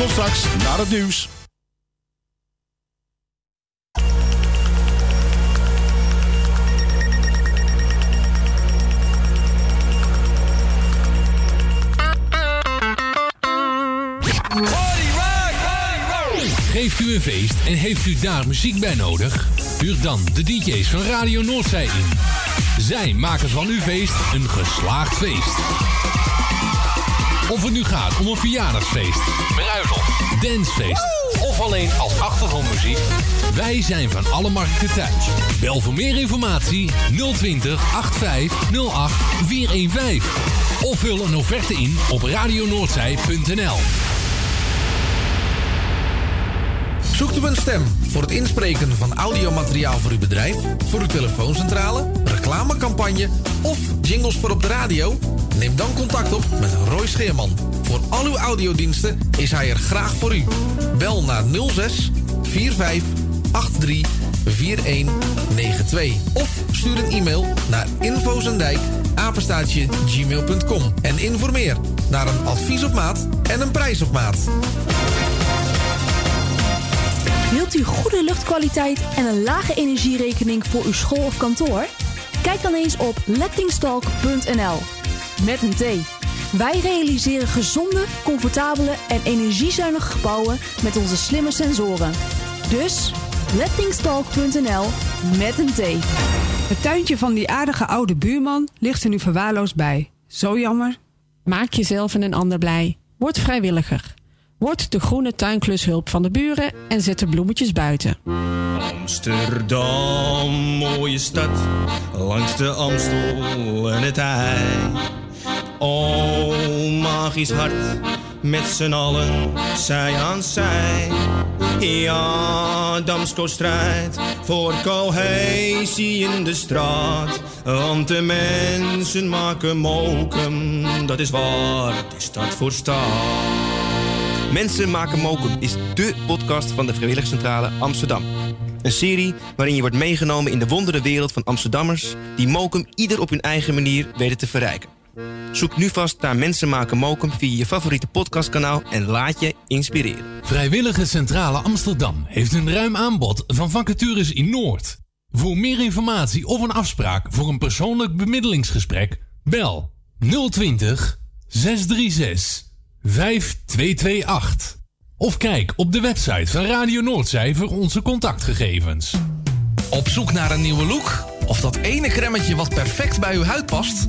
Tot straks na het nieuws. Geeft u een feest en heeft u daar muziek bij nodig? Huur dan de DJ's van Radio Noordzij in. Zij maken van uw feest een geslaagd feest. Of het nu gaat om een verjaardagsfeest, bruiloft, dancefeest of alleen als achtergrondmuziek. Wij zijn van alle markten thuis. Bel voor meer informatie 020 8508 415. Of vul een offerte in op radionoordzij.nl. Zoekt u een stem voor het inspreken van audiomateriaal voor uw bedrijf, voor uw telefooncentrale, reclamecampagne of jingles voor op de radio? Neem dan contact op met Roy Scheerman. Voor al uw audiodiensten is hij er graag voor u. Bel naar 06 45 83 4192 of stuur een e-mail naar infozendijk apenstaatje gmail.com en informeer naar een advies op maat en een prijs op maat. Wilt u goede luchtkwaliteit en een lage energierekening voor uw school of kantoor? Kijk dan eens op lettingstalk.nl. Met een T. Wij realiseren gezonde, comfortabele en energiezuinige gebouwen met onze slimme sensoren. Dus lettingstalk.nl met een T. Het tuintje van die aardige oude buurman ligt er nu verwaarloosd bij. Zo jammer. Maak jezelf en een ander blij. Word vrijwilliger. Word de groene tuinklushulp van de buren en zet de bloemetjes buiten. Amsterdam, mooie stad, langs de Amstel en het IJ. Oh, magisch hart, met z'n allen, zij aan zij. Ja, Damsko strijdt voor cohesie in de straat. Want de mensen maken mokum, dat is waar de stad voor staat. Mensen maken mokum is dé podcast van de Vrijwilligcentrale Amsterdam. Een serie waarin je wordt meegenomen in de wondere wereld van Amsterdammers... die mokum ieder op hun eigen manier weten te verrijken. Zoek nu vast naar Mensen maken mokum via je favoriete podcastkanaal... en laat je inspireren. Vrijwillige Centrale Amsterdam heeft een ruim aanbod van vacatures in Noord. Voor meer informatie of een afspraak voor een persoonlijk bemiddelingsgesprek, bel 020 636 5228. Of kijk op de website van Radio Noordzij voor onze contactgegevens. Op zoek naar een nieuwe look? Of dat ene cremmetje wat perfect bij uw huid past?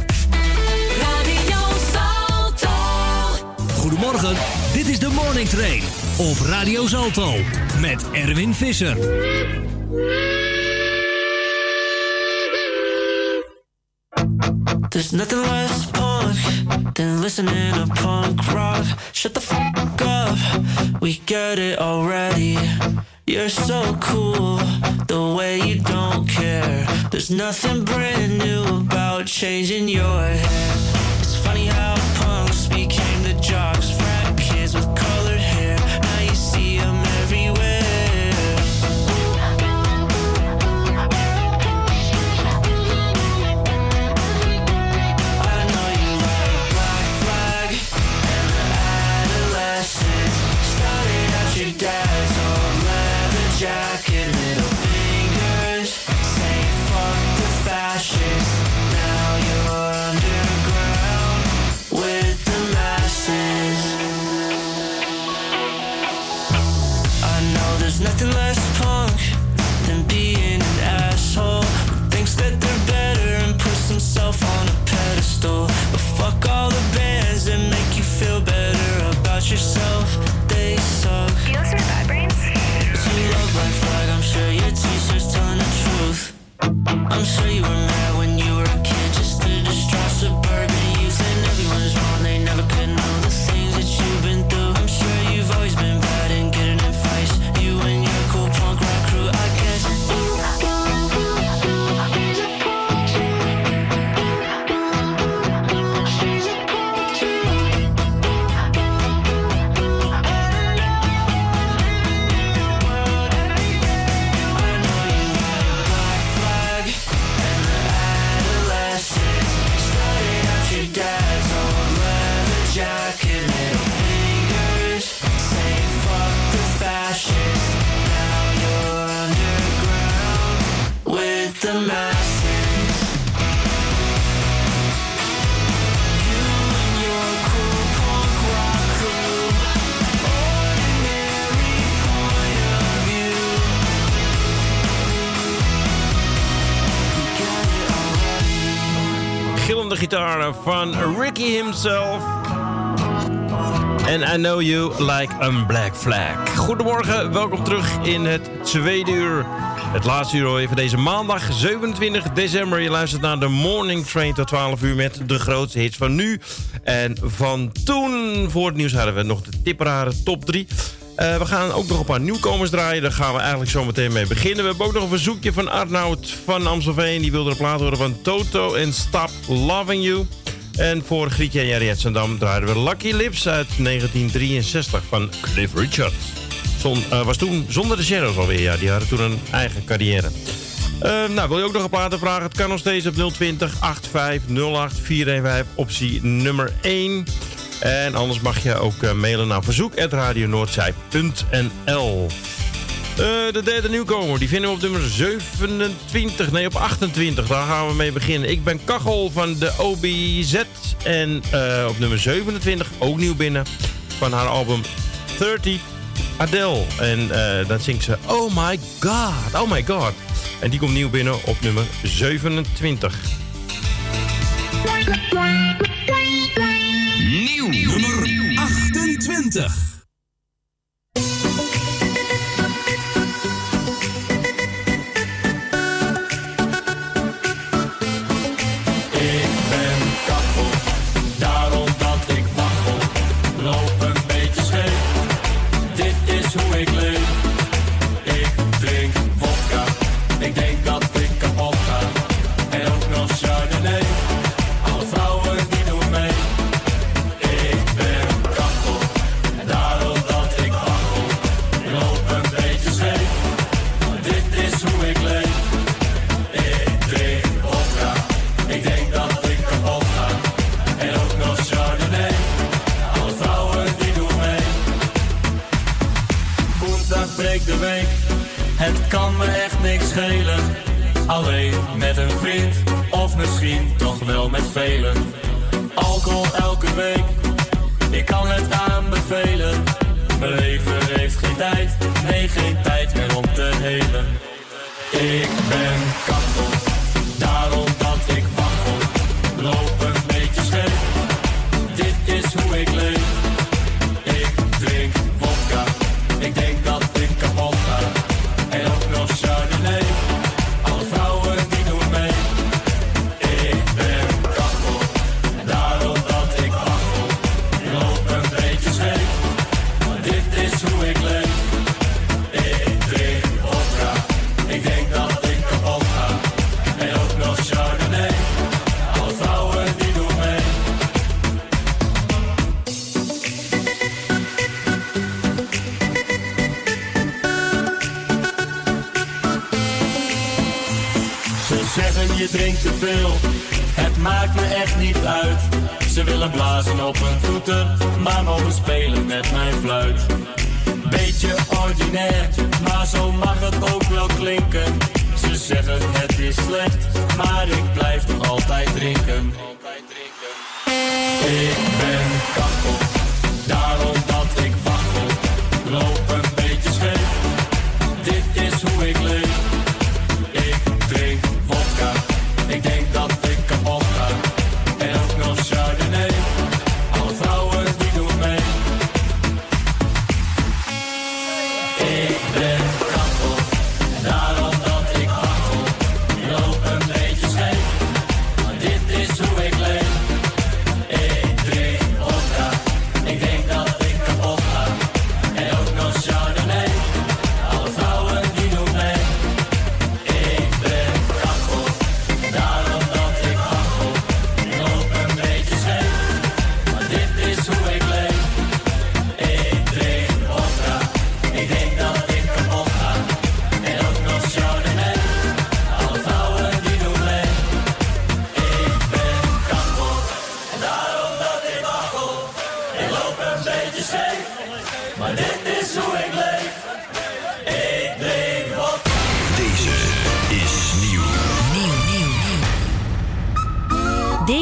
Goedemorgen, dit is de Morning Train op Radio Zalto met Erwin Visser. There's nothing less punk than listening to punk rock. Shut the fuck up, we get it already. You're so cool, the way you don't care. There's nothing brand new about changing your hair. Van Ricky himself. En I Know You Like a Black Flag. Goedemorgen, welkom terug in het tweede uur. Het laatste uur alweer van deze maandag 27 december. Je luistert naar de Morning Train tot 12 uur met de grootste hits van nu. En van toen, voor het nieuws hadden we nog de tipperare top 3. Eh, we gaan ook nog een paar nieuwkomers draaien. Daar gaan we eigenlijk zo meteen mee beginnen. We hebben ook nog een verzoekje van Arnoud van Amstelveen. Die wilde een plaat horen van Toto en Stop Loving You. En voor Grietje en Jerry Zandam draaiden we Lucky Lips uit 1963 van Cliff Richard. Zon, eh, was toen zonder de Shadows alweer, ja. Die hadden toen een eigen carrière. Eh, nou, wil je ook nog een platen vragen? Het kan nog steeds op 020 8508 415, optie nummer 1. En anders mag je ook eh, mailen naar verzoek.radionoordzij.nl Eh, De derde nieuwkomer, die vinden we op nummer 27, nee op 28. Daar gaan we mee beginnen. Ik ben Kachel van de OBZ. En eh, op nummer 27, ook nieuw binnen, van haar album 30, Adele. En eh, dan zingt ze Oh my God, oh my God. En die komt nieuw binnen op nummer 27. Nieuw. Nummer 28.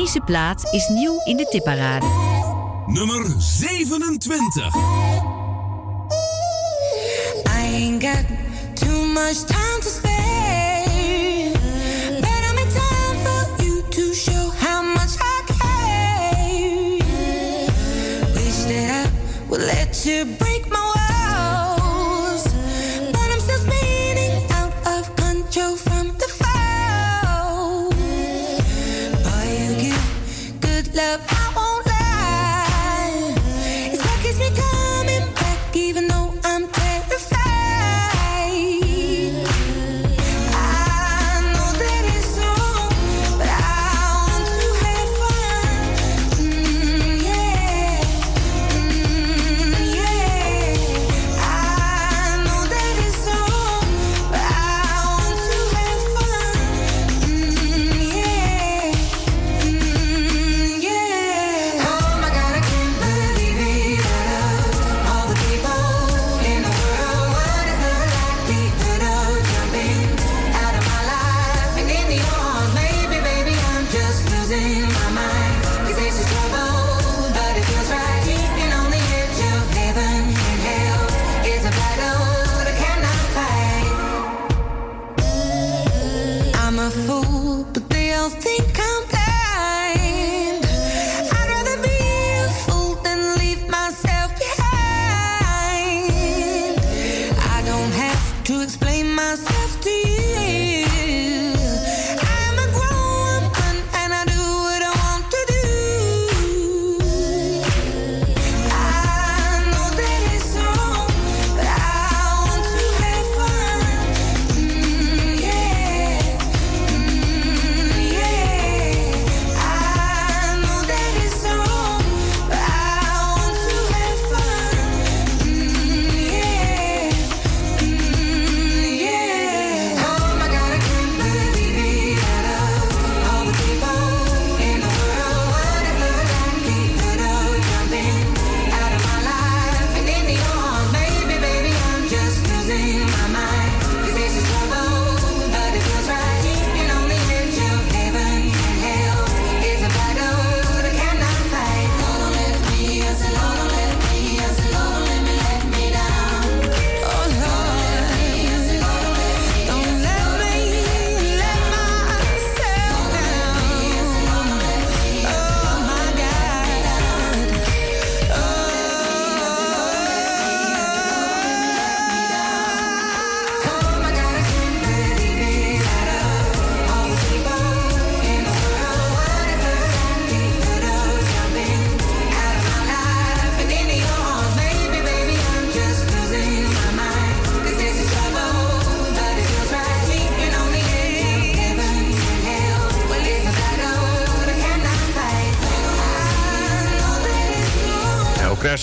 Deze plaat is nieuw in de tipparade. Nummer 27. I ain't got too much time to spare. But I'm in time for you to show how much I care. Wish that I would let you break my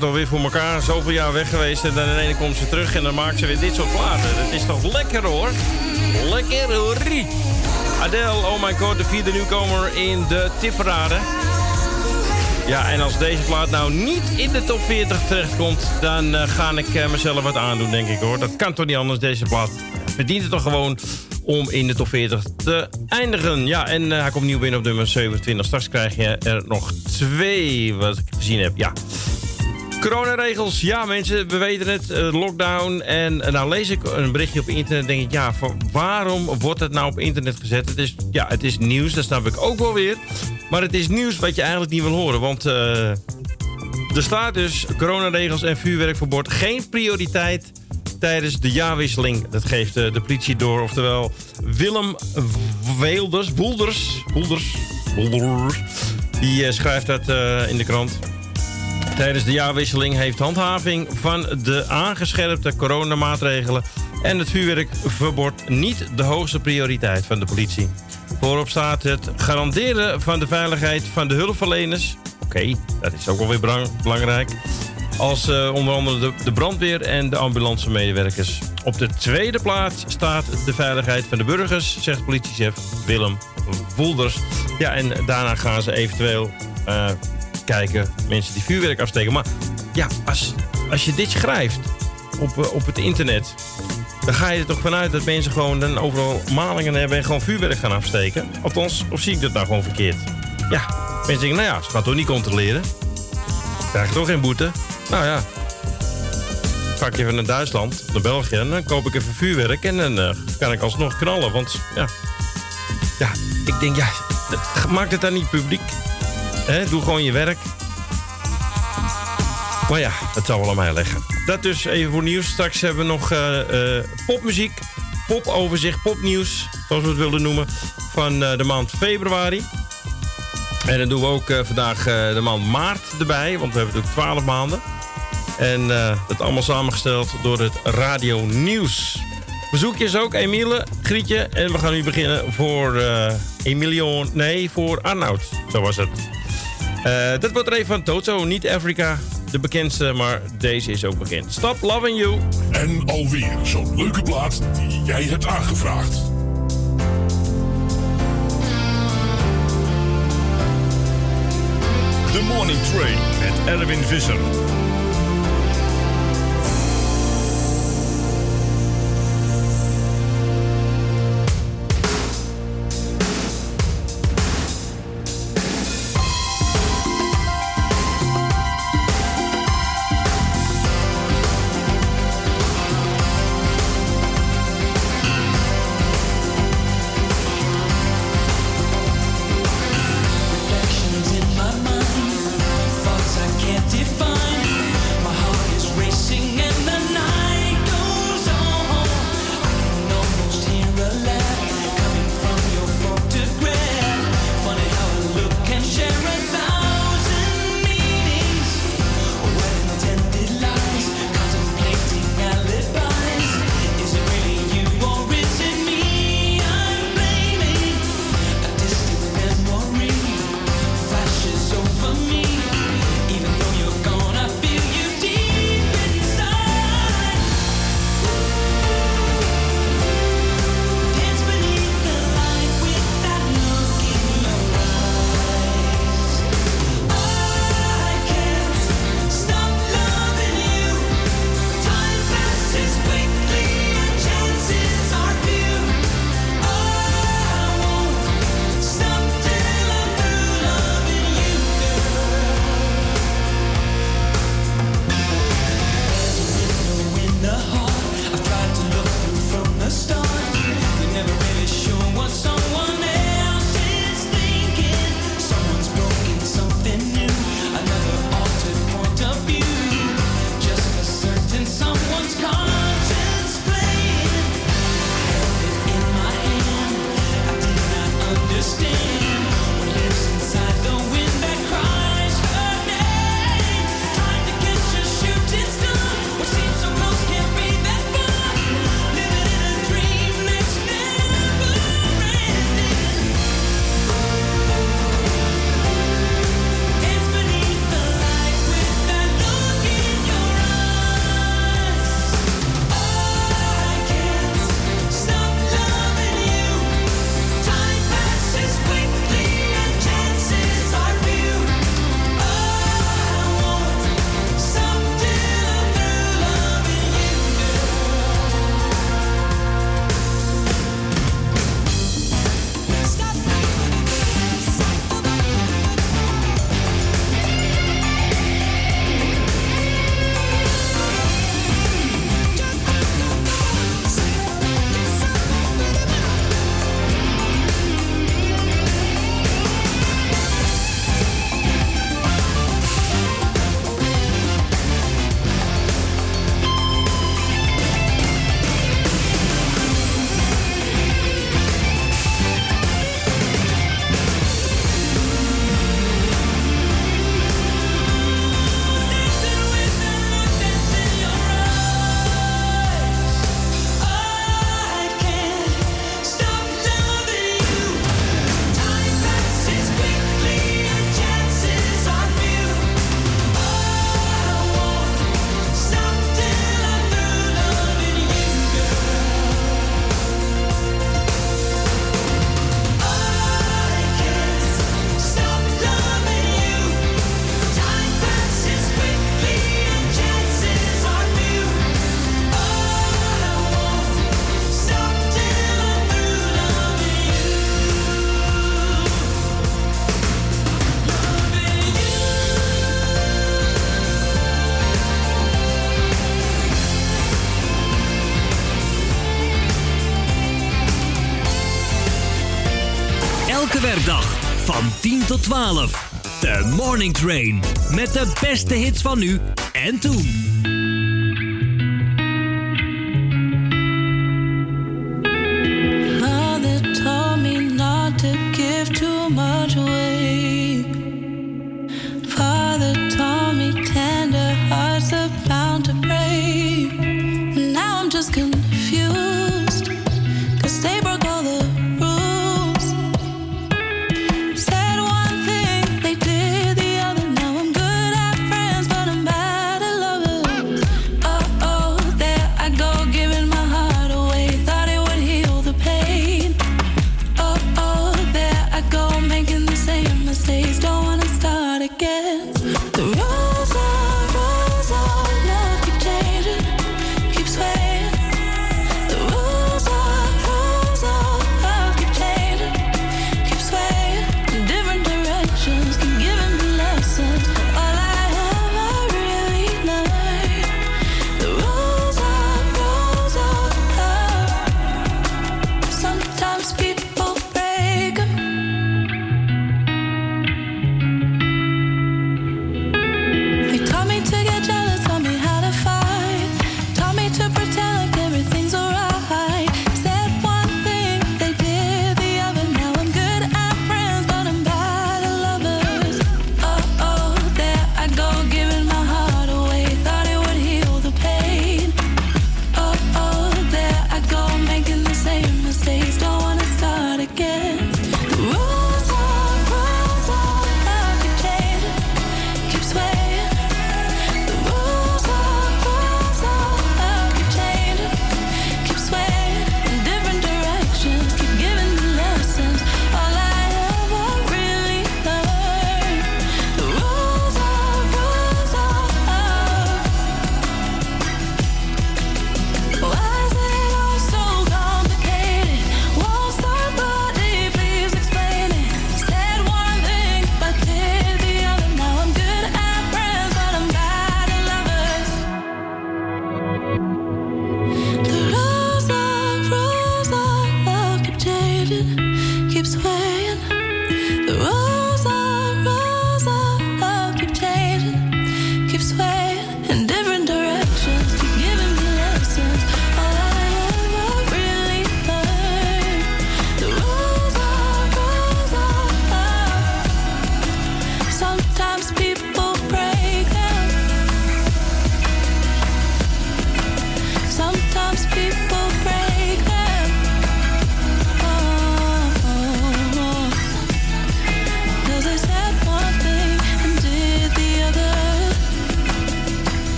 het weer voor elkaar? Zoveel jaar weg geweest en dan in ene komt ze terug en dan maakt ze weer dit soort platen. Dat is toch lekker hoor? Lekker hoor. Adele, oh my god, de vierde nieuwkomer in de tipparade. Ja, en als deze plaat nou niet in de top 40 terechtkomt... dan eh, ga ik eh, mezelf wat aandoen, denk ik hoor. Dat kan toch niet anders, deze plaat verdient het toch gewoon... om in de top 40 te eindigen. Ja, en eh, hij komt nieuw binnen op nummer 27. Straks krijg je er nog twee, wat ik gezien heb. Ja, Coronaregels, ja mensen, we weten het, eh, lockdown. En eh, nou lees ik een berichtje op internet denk ik, ja, waarom wordt het nou op internet gezet? Het is, ja, het is nieuws, dat snap ik ook wel weer. Maar het is nieuws wat je eigenlijk niet wil horen, want eh, er staat dus coronaregels en vuurwerkverbod geen prioriteit tijdens de jaarwisseling. Dat geeft de politie door, oftewel Willem Weelders, Boelders, Boelders, die schrijft dat in de krant. Tijdens de jaarwisseling heeft handhaving van de aangescherpte coronamaatregelen en het vuurwerkverbod niet de hoogste prioriteit van de politie. Voorop staat het garanderen van de veiligheid van de hulpverleners. Oké, dat is ook wel weer belangrijk. Als eh, onder andere de, de brandweer en de ambulancemedewerkers. Op de tweede plaats staat de veiligheid van de burgers, zegt politiechef Willem Woelders. Ja, en daarna gaan ze eventueel eh, kijken, mensen die vuurwerk afsteken. Maar ja, als, als je dit schrijft op, eh, op het internet, dan ga je er toch vanuit dat mensen gewoon dan overal malingen hebben en gewoon vuurwerk gaan afsteken. Althans, of zie ik dat nou gewoon verkeerd? Ja, mensen denken, nou ja, ze gaan toch niet controleren. Krijg je toch geen boete? Nou ja. Ik even naar Duitsland, naar België, en dan koop ik even vuurwerk en dan eh, kan ik alsnog knallen. Want ja, ja ik denk, ja, maak het dan niet publiek. Doe gewoon je werk. Maar ja, het zal wel aan mij leggen. Dat dus even voor nieuws. Straks hebben we nog eh, eh, popmuziek, popoverzicht, popnieuws, zoals we het wilden noemen, van eh, de maand februari. En dan doen we ook vandaag de maand maart erbij, want we hebben natuurlijk 12 maanden. En het allemaal samengesteld door het Radio Nieuws. Bezoekjes ook, Emile Grietje. En we gaan nu beginnen voor Emilion, nee, voor Arnoud. Zo was het. Dit dat wordt er even van Toto. Niet Afrika de bekendste, maar deze is ook bekend. Stop loving you. En alweer zo'n leuke plaat die jij hebt aangevraagd. The Morning Train met Erwin Visser. Train. Met de beste hits van nu en toen.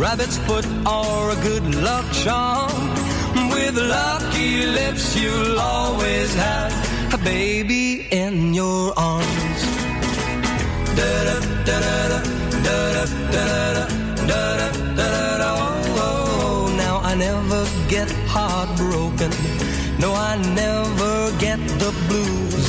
rabbit's foot, or a good luck charm. With lucky lips, you'll always have a baby in your arms. Oh, now I never get heartbroken. No, I never get the blues.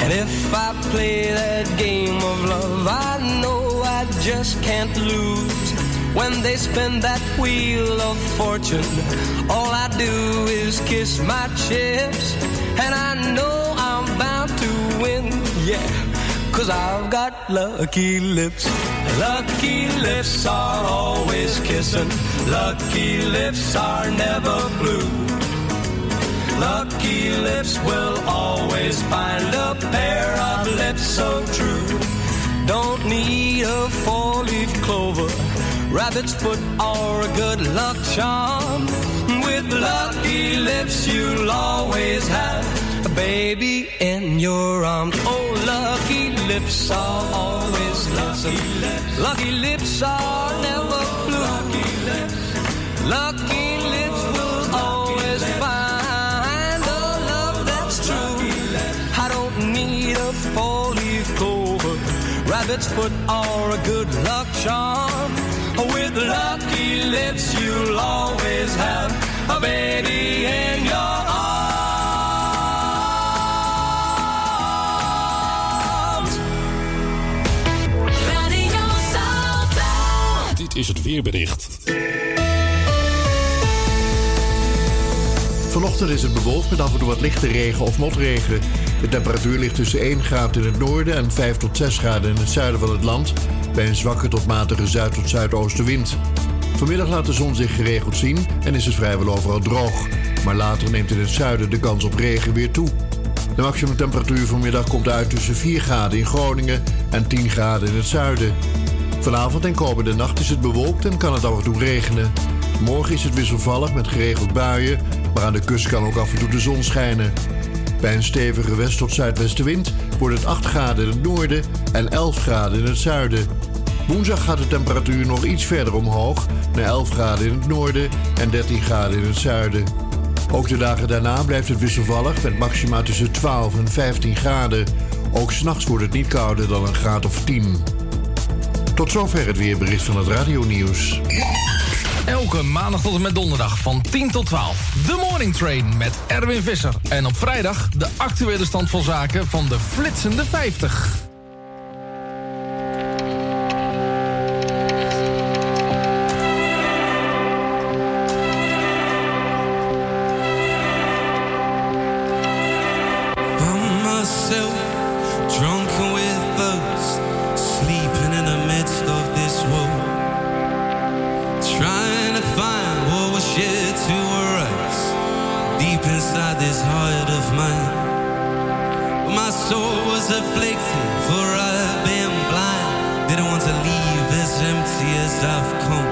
And if I play that game of love, I know I just can't lose when they spin that wheel of fortune. All I do is kiss my chips, and I know I'm bound to win, yeah. Cause I've got lucky lips. Lucky lips are always kissing. Lucky lips are never blue. Lucky lips will always find a pair of lips so true. Don't need a four leaf clover rabbit's foot, or a good luck charm. With lucky lips, you'll always have a baby in your arms. Oh, lucky lips are always lucky lips. Lucky lips are never blue. Lucky lips. Lucky lips will always find a love that's true. I don't need a four-leaf clover, rabbit's foot, or a good luck charm. With lucky lips, you'll always have a baby in your arms. Radio Salto. Dit is het weerbericht. Vanochtend is het bewolkt met af en toe wat lichte regen of motregen. De temperatuur ligt tussen 1 graad in het noorden en 5 tot 6 graden in het zuiden van het land. Bij een zwakke tot matige zuid- tot zuidoostenwind. Vanmiddag laat de zon zich geregeld zien en is het vrijwel overal droog. Maar later neemt in het zuiden de kans op regen weer toe. De maximumtemperatuur vanmiddag komt uit tussen 4 graden in Groningen en 10 graden in het zuiden. Vanavond en komende nacht is het bewolkt en kan het af en toe regenen. Morgen is het wisselvallig met geregeld buien, maar aan de kust kan ook af en toe de zon schijnen. Bij een stevige west- tot zuidwestenwind wordt het 8 graden in het noorden en 11 graden in het zuiden. Woensdag gaat de temperatuur nog iets verder omhoog, naar 11 graden in het noorden en 13 graden in het zuiden. Ook de dagen daarna blijft het wisselvallig met maxima tussen 12 en 15 graden. Ook s'nachts wordt het niet kouder dan een graad of 10. Tot zover het weerbericht van het radionieuws. Elke maandag tot en met donderdag van 10 tot 12. The Morning Train met Erwin Visser. En op vrijdag de actuele stand van zaken van de flitsende 50. As I've come.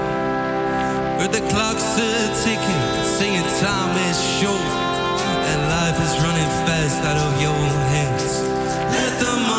Heard the clocks are ticking, saying time is short. And life is running fast out of your hands. Let the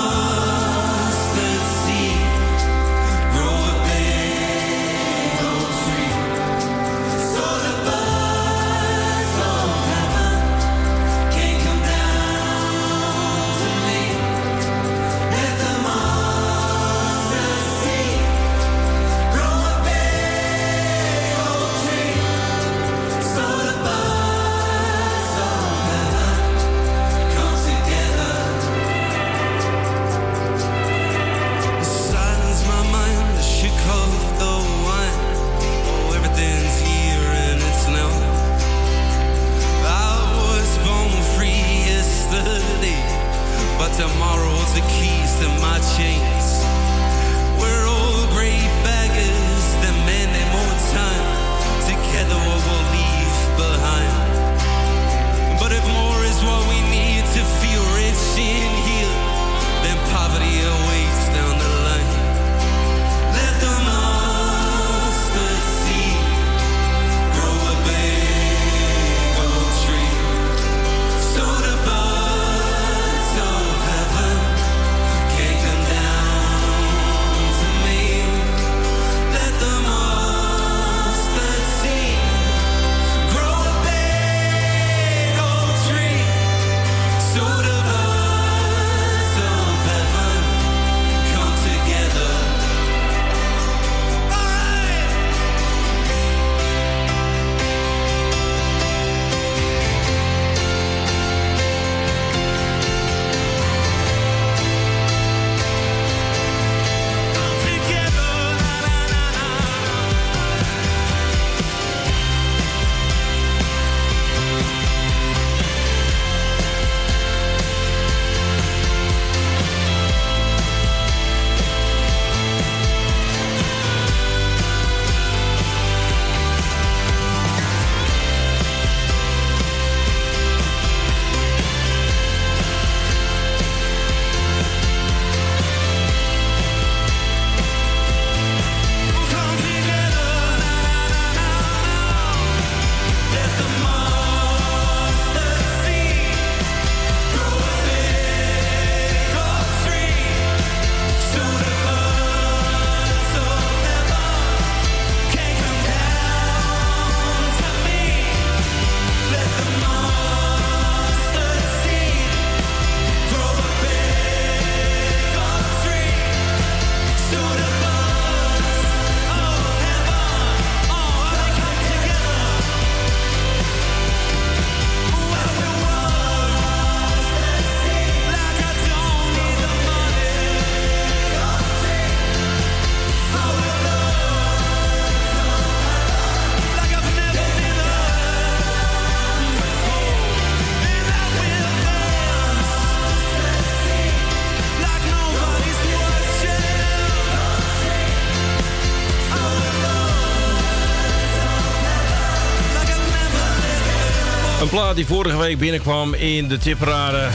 plaat die vorige week binnenkwam in de tipparade.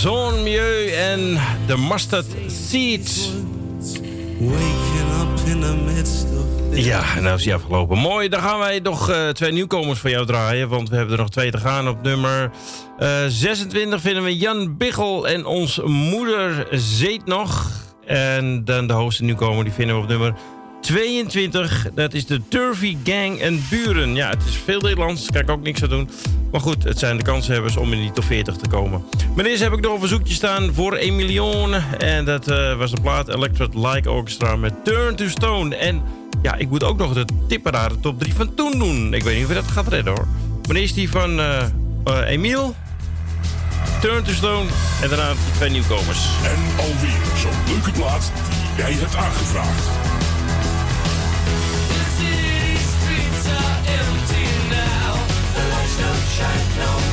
Zon en de Mustard Seed. Waking up in the midst of Ja, nou is die afgelopen. Mooi, dan gaan wij nog eh, twee nieuwkomers voor jou draaien. Want we hebben er nog twee te gaan. Op nummer eh, 26 vinden we Jan Biggel en ons moeder Zeet nog. En dan de hoogste nieuwkomer, die vinden we op nummer 22. Dat is de Turvy Gang en Buren. Ja, het is veel Nederlands, kan ik ook niks aan doen. Maar goed, het zijn de kanshebbers om in die top 40 te komen. Maar eerst heb ik nog een verzoekje staan voor Emilion. En dat eh, was de plaat Electric Like Orchestra met Turn to Stone. En ja, ik moet ook nog de tipperade top 3 van toen doen. Ik weet niet of je dat gaat redden hoor. Maar eerst die van Emiel. Turn to Stone. En daarna die twee nieuwkomers. En alweer zo'n leuke plaat die jij hebt aangevraagd. Goedemorgen,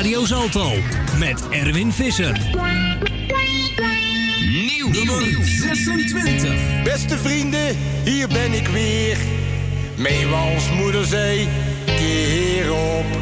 Radio Zalto met Erwin Visser. Nieuw, nummer 26. Beste vrienden, hier ben ik weer. Meewals moeder zei, keer op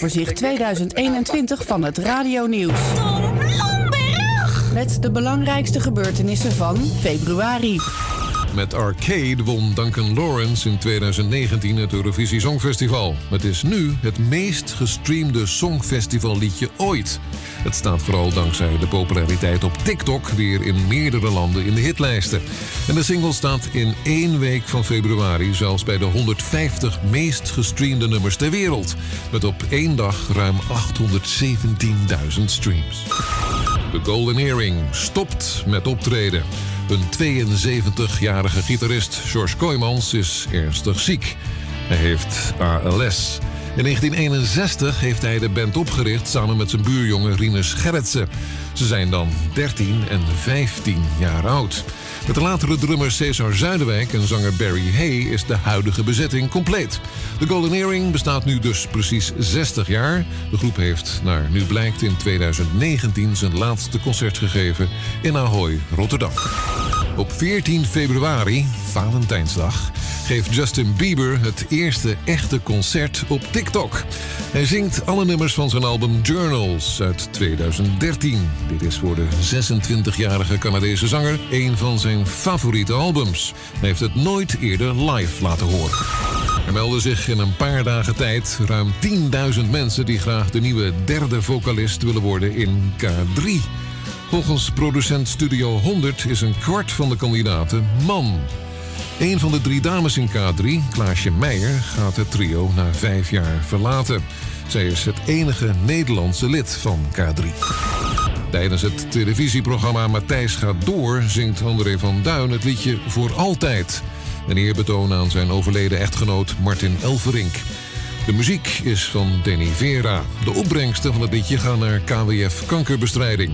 jaaroverzicht 2021 van het Radio Nieuws. Met de belangrijkste gebeurtenissen van februari. Met Arcade won Duncan Lawrence in 2019 het Eurovisie Songfestival. Het is nu het meest gestreamde songfestivalliedje ooit. Staat vooral dankzij de populariteit op TikTok weer in meerdere landen in de hitlijsten. En de single staat in één week van februari zelfs bij de 150 meest gestreamde nummers ter wereld. Met op één dag ruim 817.000 streams. De Golden Earring stopt met optreden. Een 72-jarige gitarist, George Kooijmans, is ernstig ziek. Hij heeft ALS. In 1961 heeft hij de band opgericht samen met zijn buurjongen Rinus Gerritsen. Ze zijn dan 13 en 15 jaar oud. Met de latere drummer Cesar Zuiderwijk en zanger Barry Hay is de huidige bezetting compleet. De Golden Earring bestaat nu dus precies 60 jaar. De groep heeft, naar nu blijkt, in 2019 zijn laatste concert gegeven in Ahoy, Rotterdam. Op 14 februari, Valentijnsdag, geeft Justin Bieber het eerste echte concert op TikTok. Hij zingt alle nummers van zijn album Journals uit 2013. Dit is voor de 26-jarige Canadese zanger een van zijn favoriete albums. Hij heeft het nooit eerder live laten horen. Er melden zich in een paar dagen tijd ruim 10.000 mensen die graag de nieuwe derde vocalist willen worden in K3. Volgens producent Studio 100 is een kwart van de kandidaten man. Een van de drie dames in K3, Klaasje Meijer, gaat het trio na vijf jaar verlaten. Zij is het enige Nederlandse lid van K3. Tijdens het televisieprogramma Matthijs gaat door zingt André van Duin het liedje Voor Altijd. Een eerbetoon aan zijn overleden echtgenoot Martin Elverink. De muziek is van Danny Vera. De opbrengsten van het liedje gaan naar KWF Kankerbestrijding.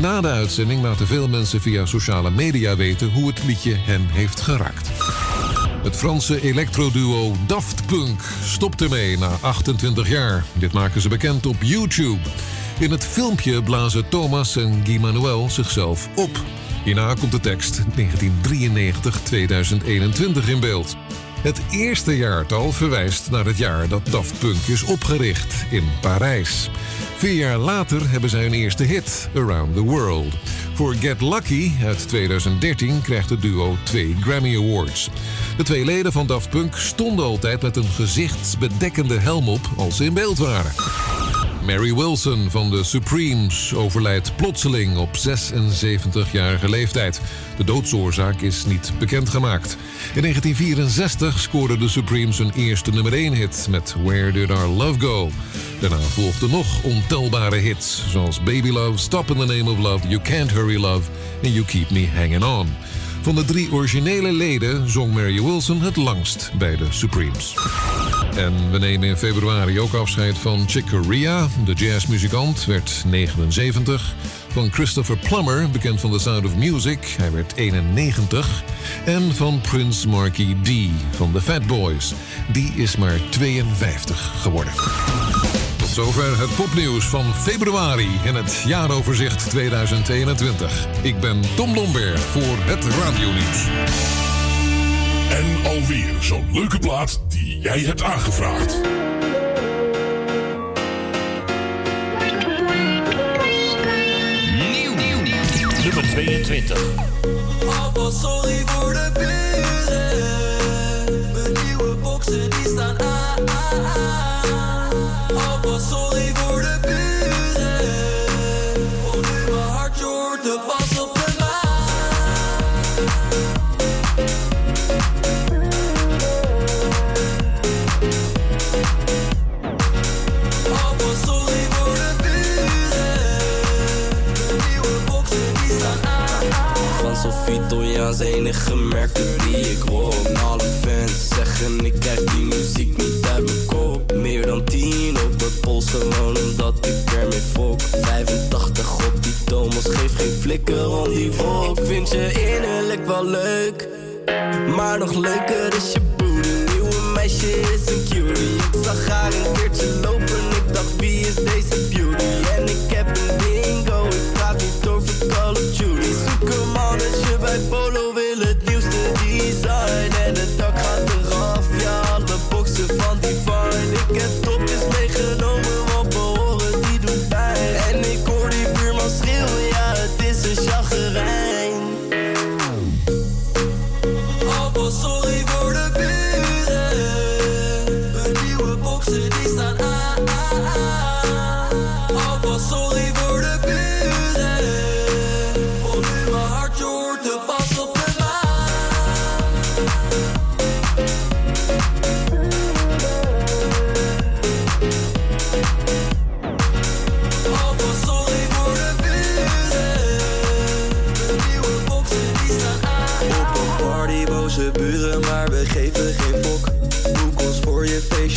Na de uitzending laten veel mensen via sociale media weten hoe het liedje hen heeft geraakt. Het Franse electroduo Daft Punk stopt ermee na 28 jaar. Dit maken ze bekend op YouTube. In het filmpje blazen Thomas en Guy Manuel zichzelf op. Hierna komt de tekst 1993-2021 in beeld. Het eerste jaartal verwijst naar het jaar dat Daft Punk is opgericht in Parijs. Vier jaar later hebben zij hun eerste hit, Around the World. Voor Get Lucky uit 2013 krijgt het duo twee Grammy Awards. De twee leden van Daft Punk stonden altijd met een gezichtsbedekkende helm op als ze in beeld waren. Mary Wilson van de Supremes overlijdt plotseling op 76-jarige leeftijd. De doodsoorzaak is niet bekendgemaakt. In 1964 scoorden de Supremes hun eerste nummer 1 hit met Where Did Our Love Go? Daarna volgden nog ontelbare hits zoals Baby Love, Stop in the Name of Love, You Can't Hurry Love en You Keep Me Hanging On. Van de drie originele leden zong Mary Wilson het langst bij de Supremes. En we nemen in februari ook afscheid van Chick Corea. De jazzmuzikant werd 79. Van Christopher Plummer, bekend van The Sound of Music, hij werd 91. En van Prince Marky D van The Fat Boys, die is maar 52 geworden. Tot zover het popnieuws van februari en het jaaroverzicht 2021. Ik ben Tom Lomberg voor het radionieuws. En alweer zo'n leuke plaat die jij hebt aangevraagd. Nummer 22. Alvast sorry voor de buren. Mijn nieuwe boxen die staan aan. Alvast sorry voor de buren. Voel nu mijn hart, je de bas op de maan. Voor Italiaans enige merken die ik hoor. Alle zeggen ik krijg die muziek niet uit mijn kop. Meer dan 10 op het pols gewoon omdat ik ermee fok. 85 op die Thomas geef geen flikker om die volk. Vind je innerlijk wel leuk, maar nog leuker is je booty. Nieuwe meisje is een cutie. Ik zag haar een keertje lopen, ik dacht wie is deze beauty? En ik heb een dingo, ik praat niet over Call of Duty. Zoek een mannetje bij Polo, wil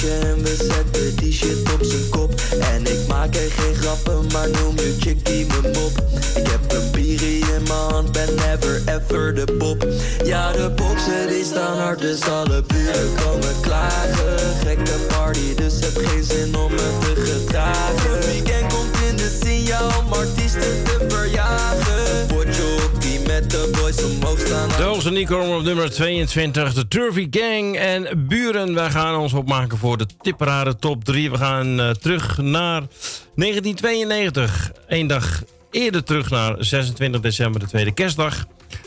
en we zetten die shit op zijn kop. En ik maak er geen grappen, maar noem je chickie mijn mop. Ik heb een bierie in mijn hand, ben never ever de pop. Ja, de boxen die staan hard, dus alle buren komen klagen. Gekke party, dus heb geen zin om me te gedragen. Weekend komt De Onze Nico op nummer 22, de Turvy Gang en Buren. Wij gaan ons opmaken voor de tipparade top 3. We gaan eh, terug naar 1992. Eén dag eerder terug naar 26 december, de tweede kerstdag.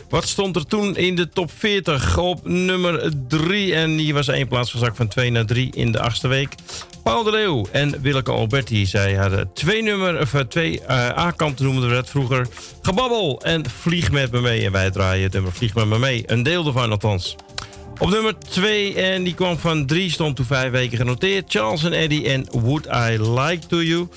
Wat stond er toen in de top 40 op nummer 3? En die was één plaats gezakt van 2 naar 3 in de achtste week. Paul de Leeuw en Willeke Alberti. Zij hadden twee, nummer, of, eh, twee eh, A-kanten noemden we het vroeger. Gebabbel en Vlieg met me mee. En wij draaien het nummer Vlieg met me mee. Een deel ervan althans. Op nummer 2, en die kwam van 3, stond toen vijf weken genoteerd. Charles en Eddie en Would I Like To You.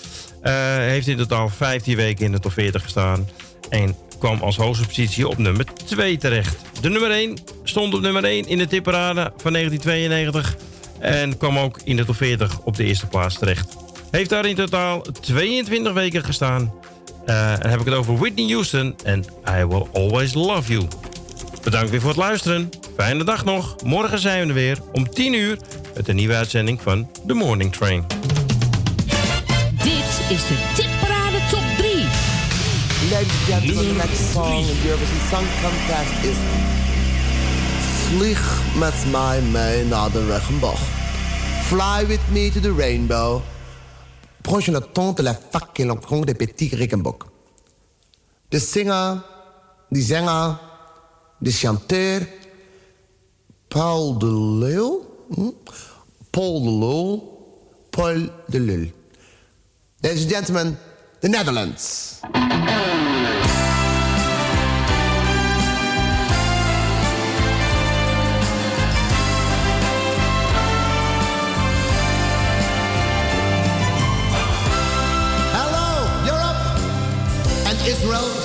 Eh, heeft in totaal 15 weken in de top 40 gestaan. En kwam als hoogste positie op nummer 2 terecht. De nummer 1 stond op nummer 1 in de tipparade van 1992. En kwam ook in de top 40 op de eerste plaats terecht. Heeft daar in totaal 22 weken gestaan. Eh, en dan heb ik het over Whitney Houston en I Will Always Love You. Bedankt weer voor het luisteren. Fijne dag nog. Morgen zijn we er weer om 10 uur met een nieuwe uitzending van The Morning Train. Dit is de tipparade top 3. Ladies and gentlemen, the next song in the Eurovision Song Contest is Vlieg met mij mee naar de regenboog. Fly with me to the rainbow. Prends le temps de la l'encon des petits. De zinger, die zanger, de chanteur, Paul de Leeuw. hm? Paul de Leeuw. Paul de Lul. Ladies and gentlemen, the Netherlands.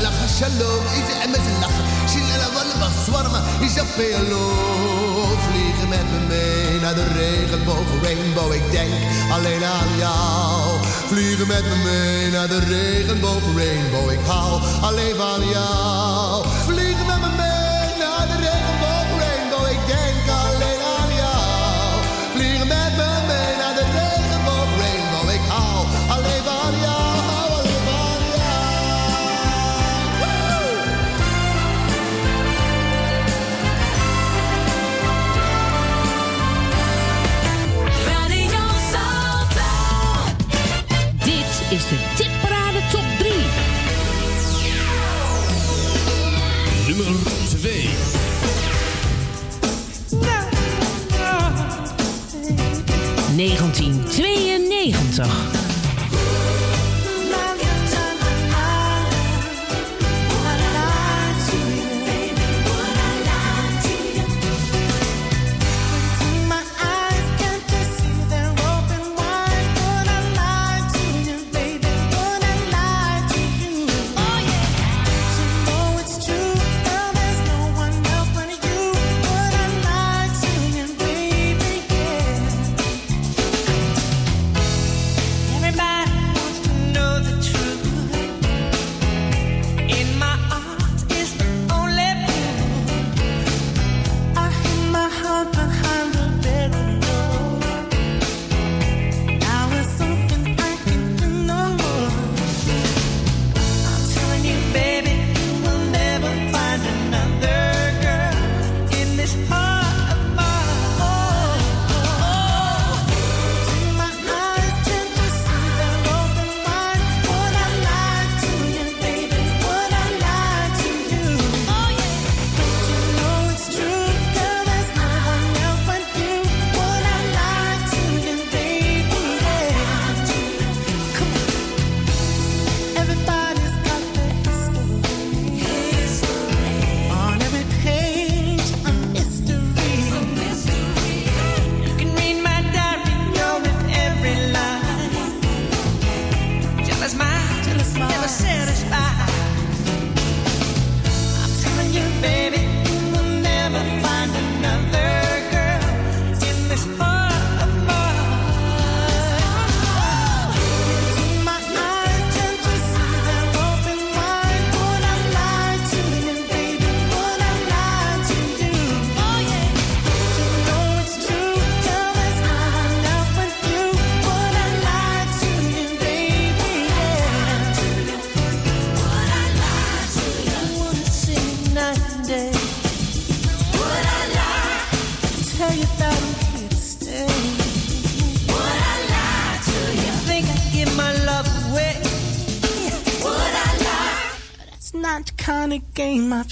לך שלום, איזה אמת לך, שילה לבוא zwarmen is er veel Vliegen met me mee naar de regenboog Rainbow, ik denk alleen aan jou. Vliegen met me mee naar de regenboog Rainbow, ik hou alleen van jou. heures.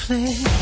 Please.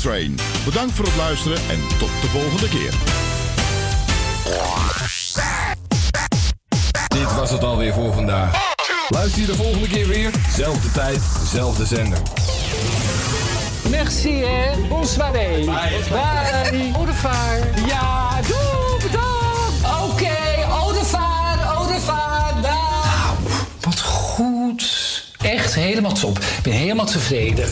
Train. Bedankt voor het luisteren en tot de volgende keer. Dit was het alweer voor vandaag. Luister je de volgende keer weer. Zelfde tijd, zelfde zender. Merci, hè. Bonsoir. Bye. Bye. Au revoir. Ja, doe, bedankt. Oké, au revoir, au revoir. Dag. Wat goed. Echt helemaal top. Ik ben helemaal tevreden.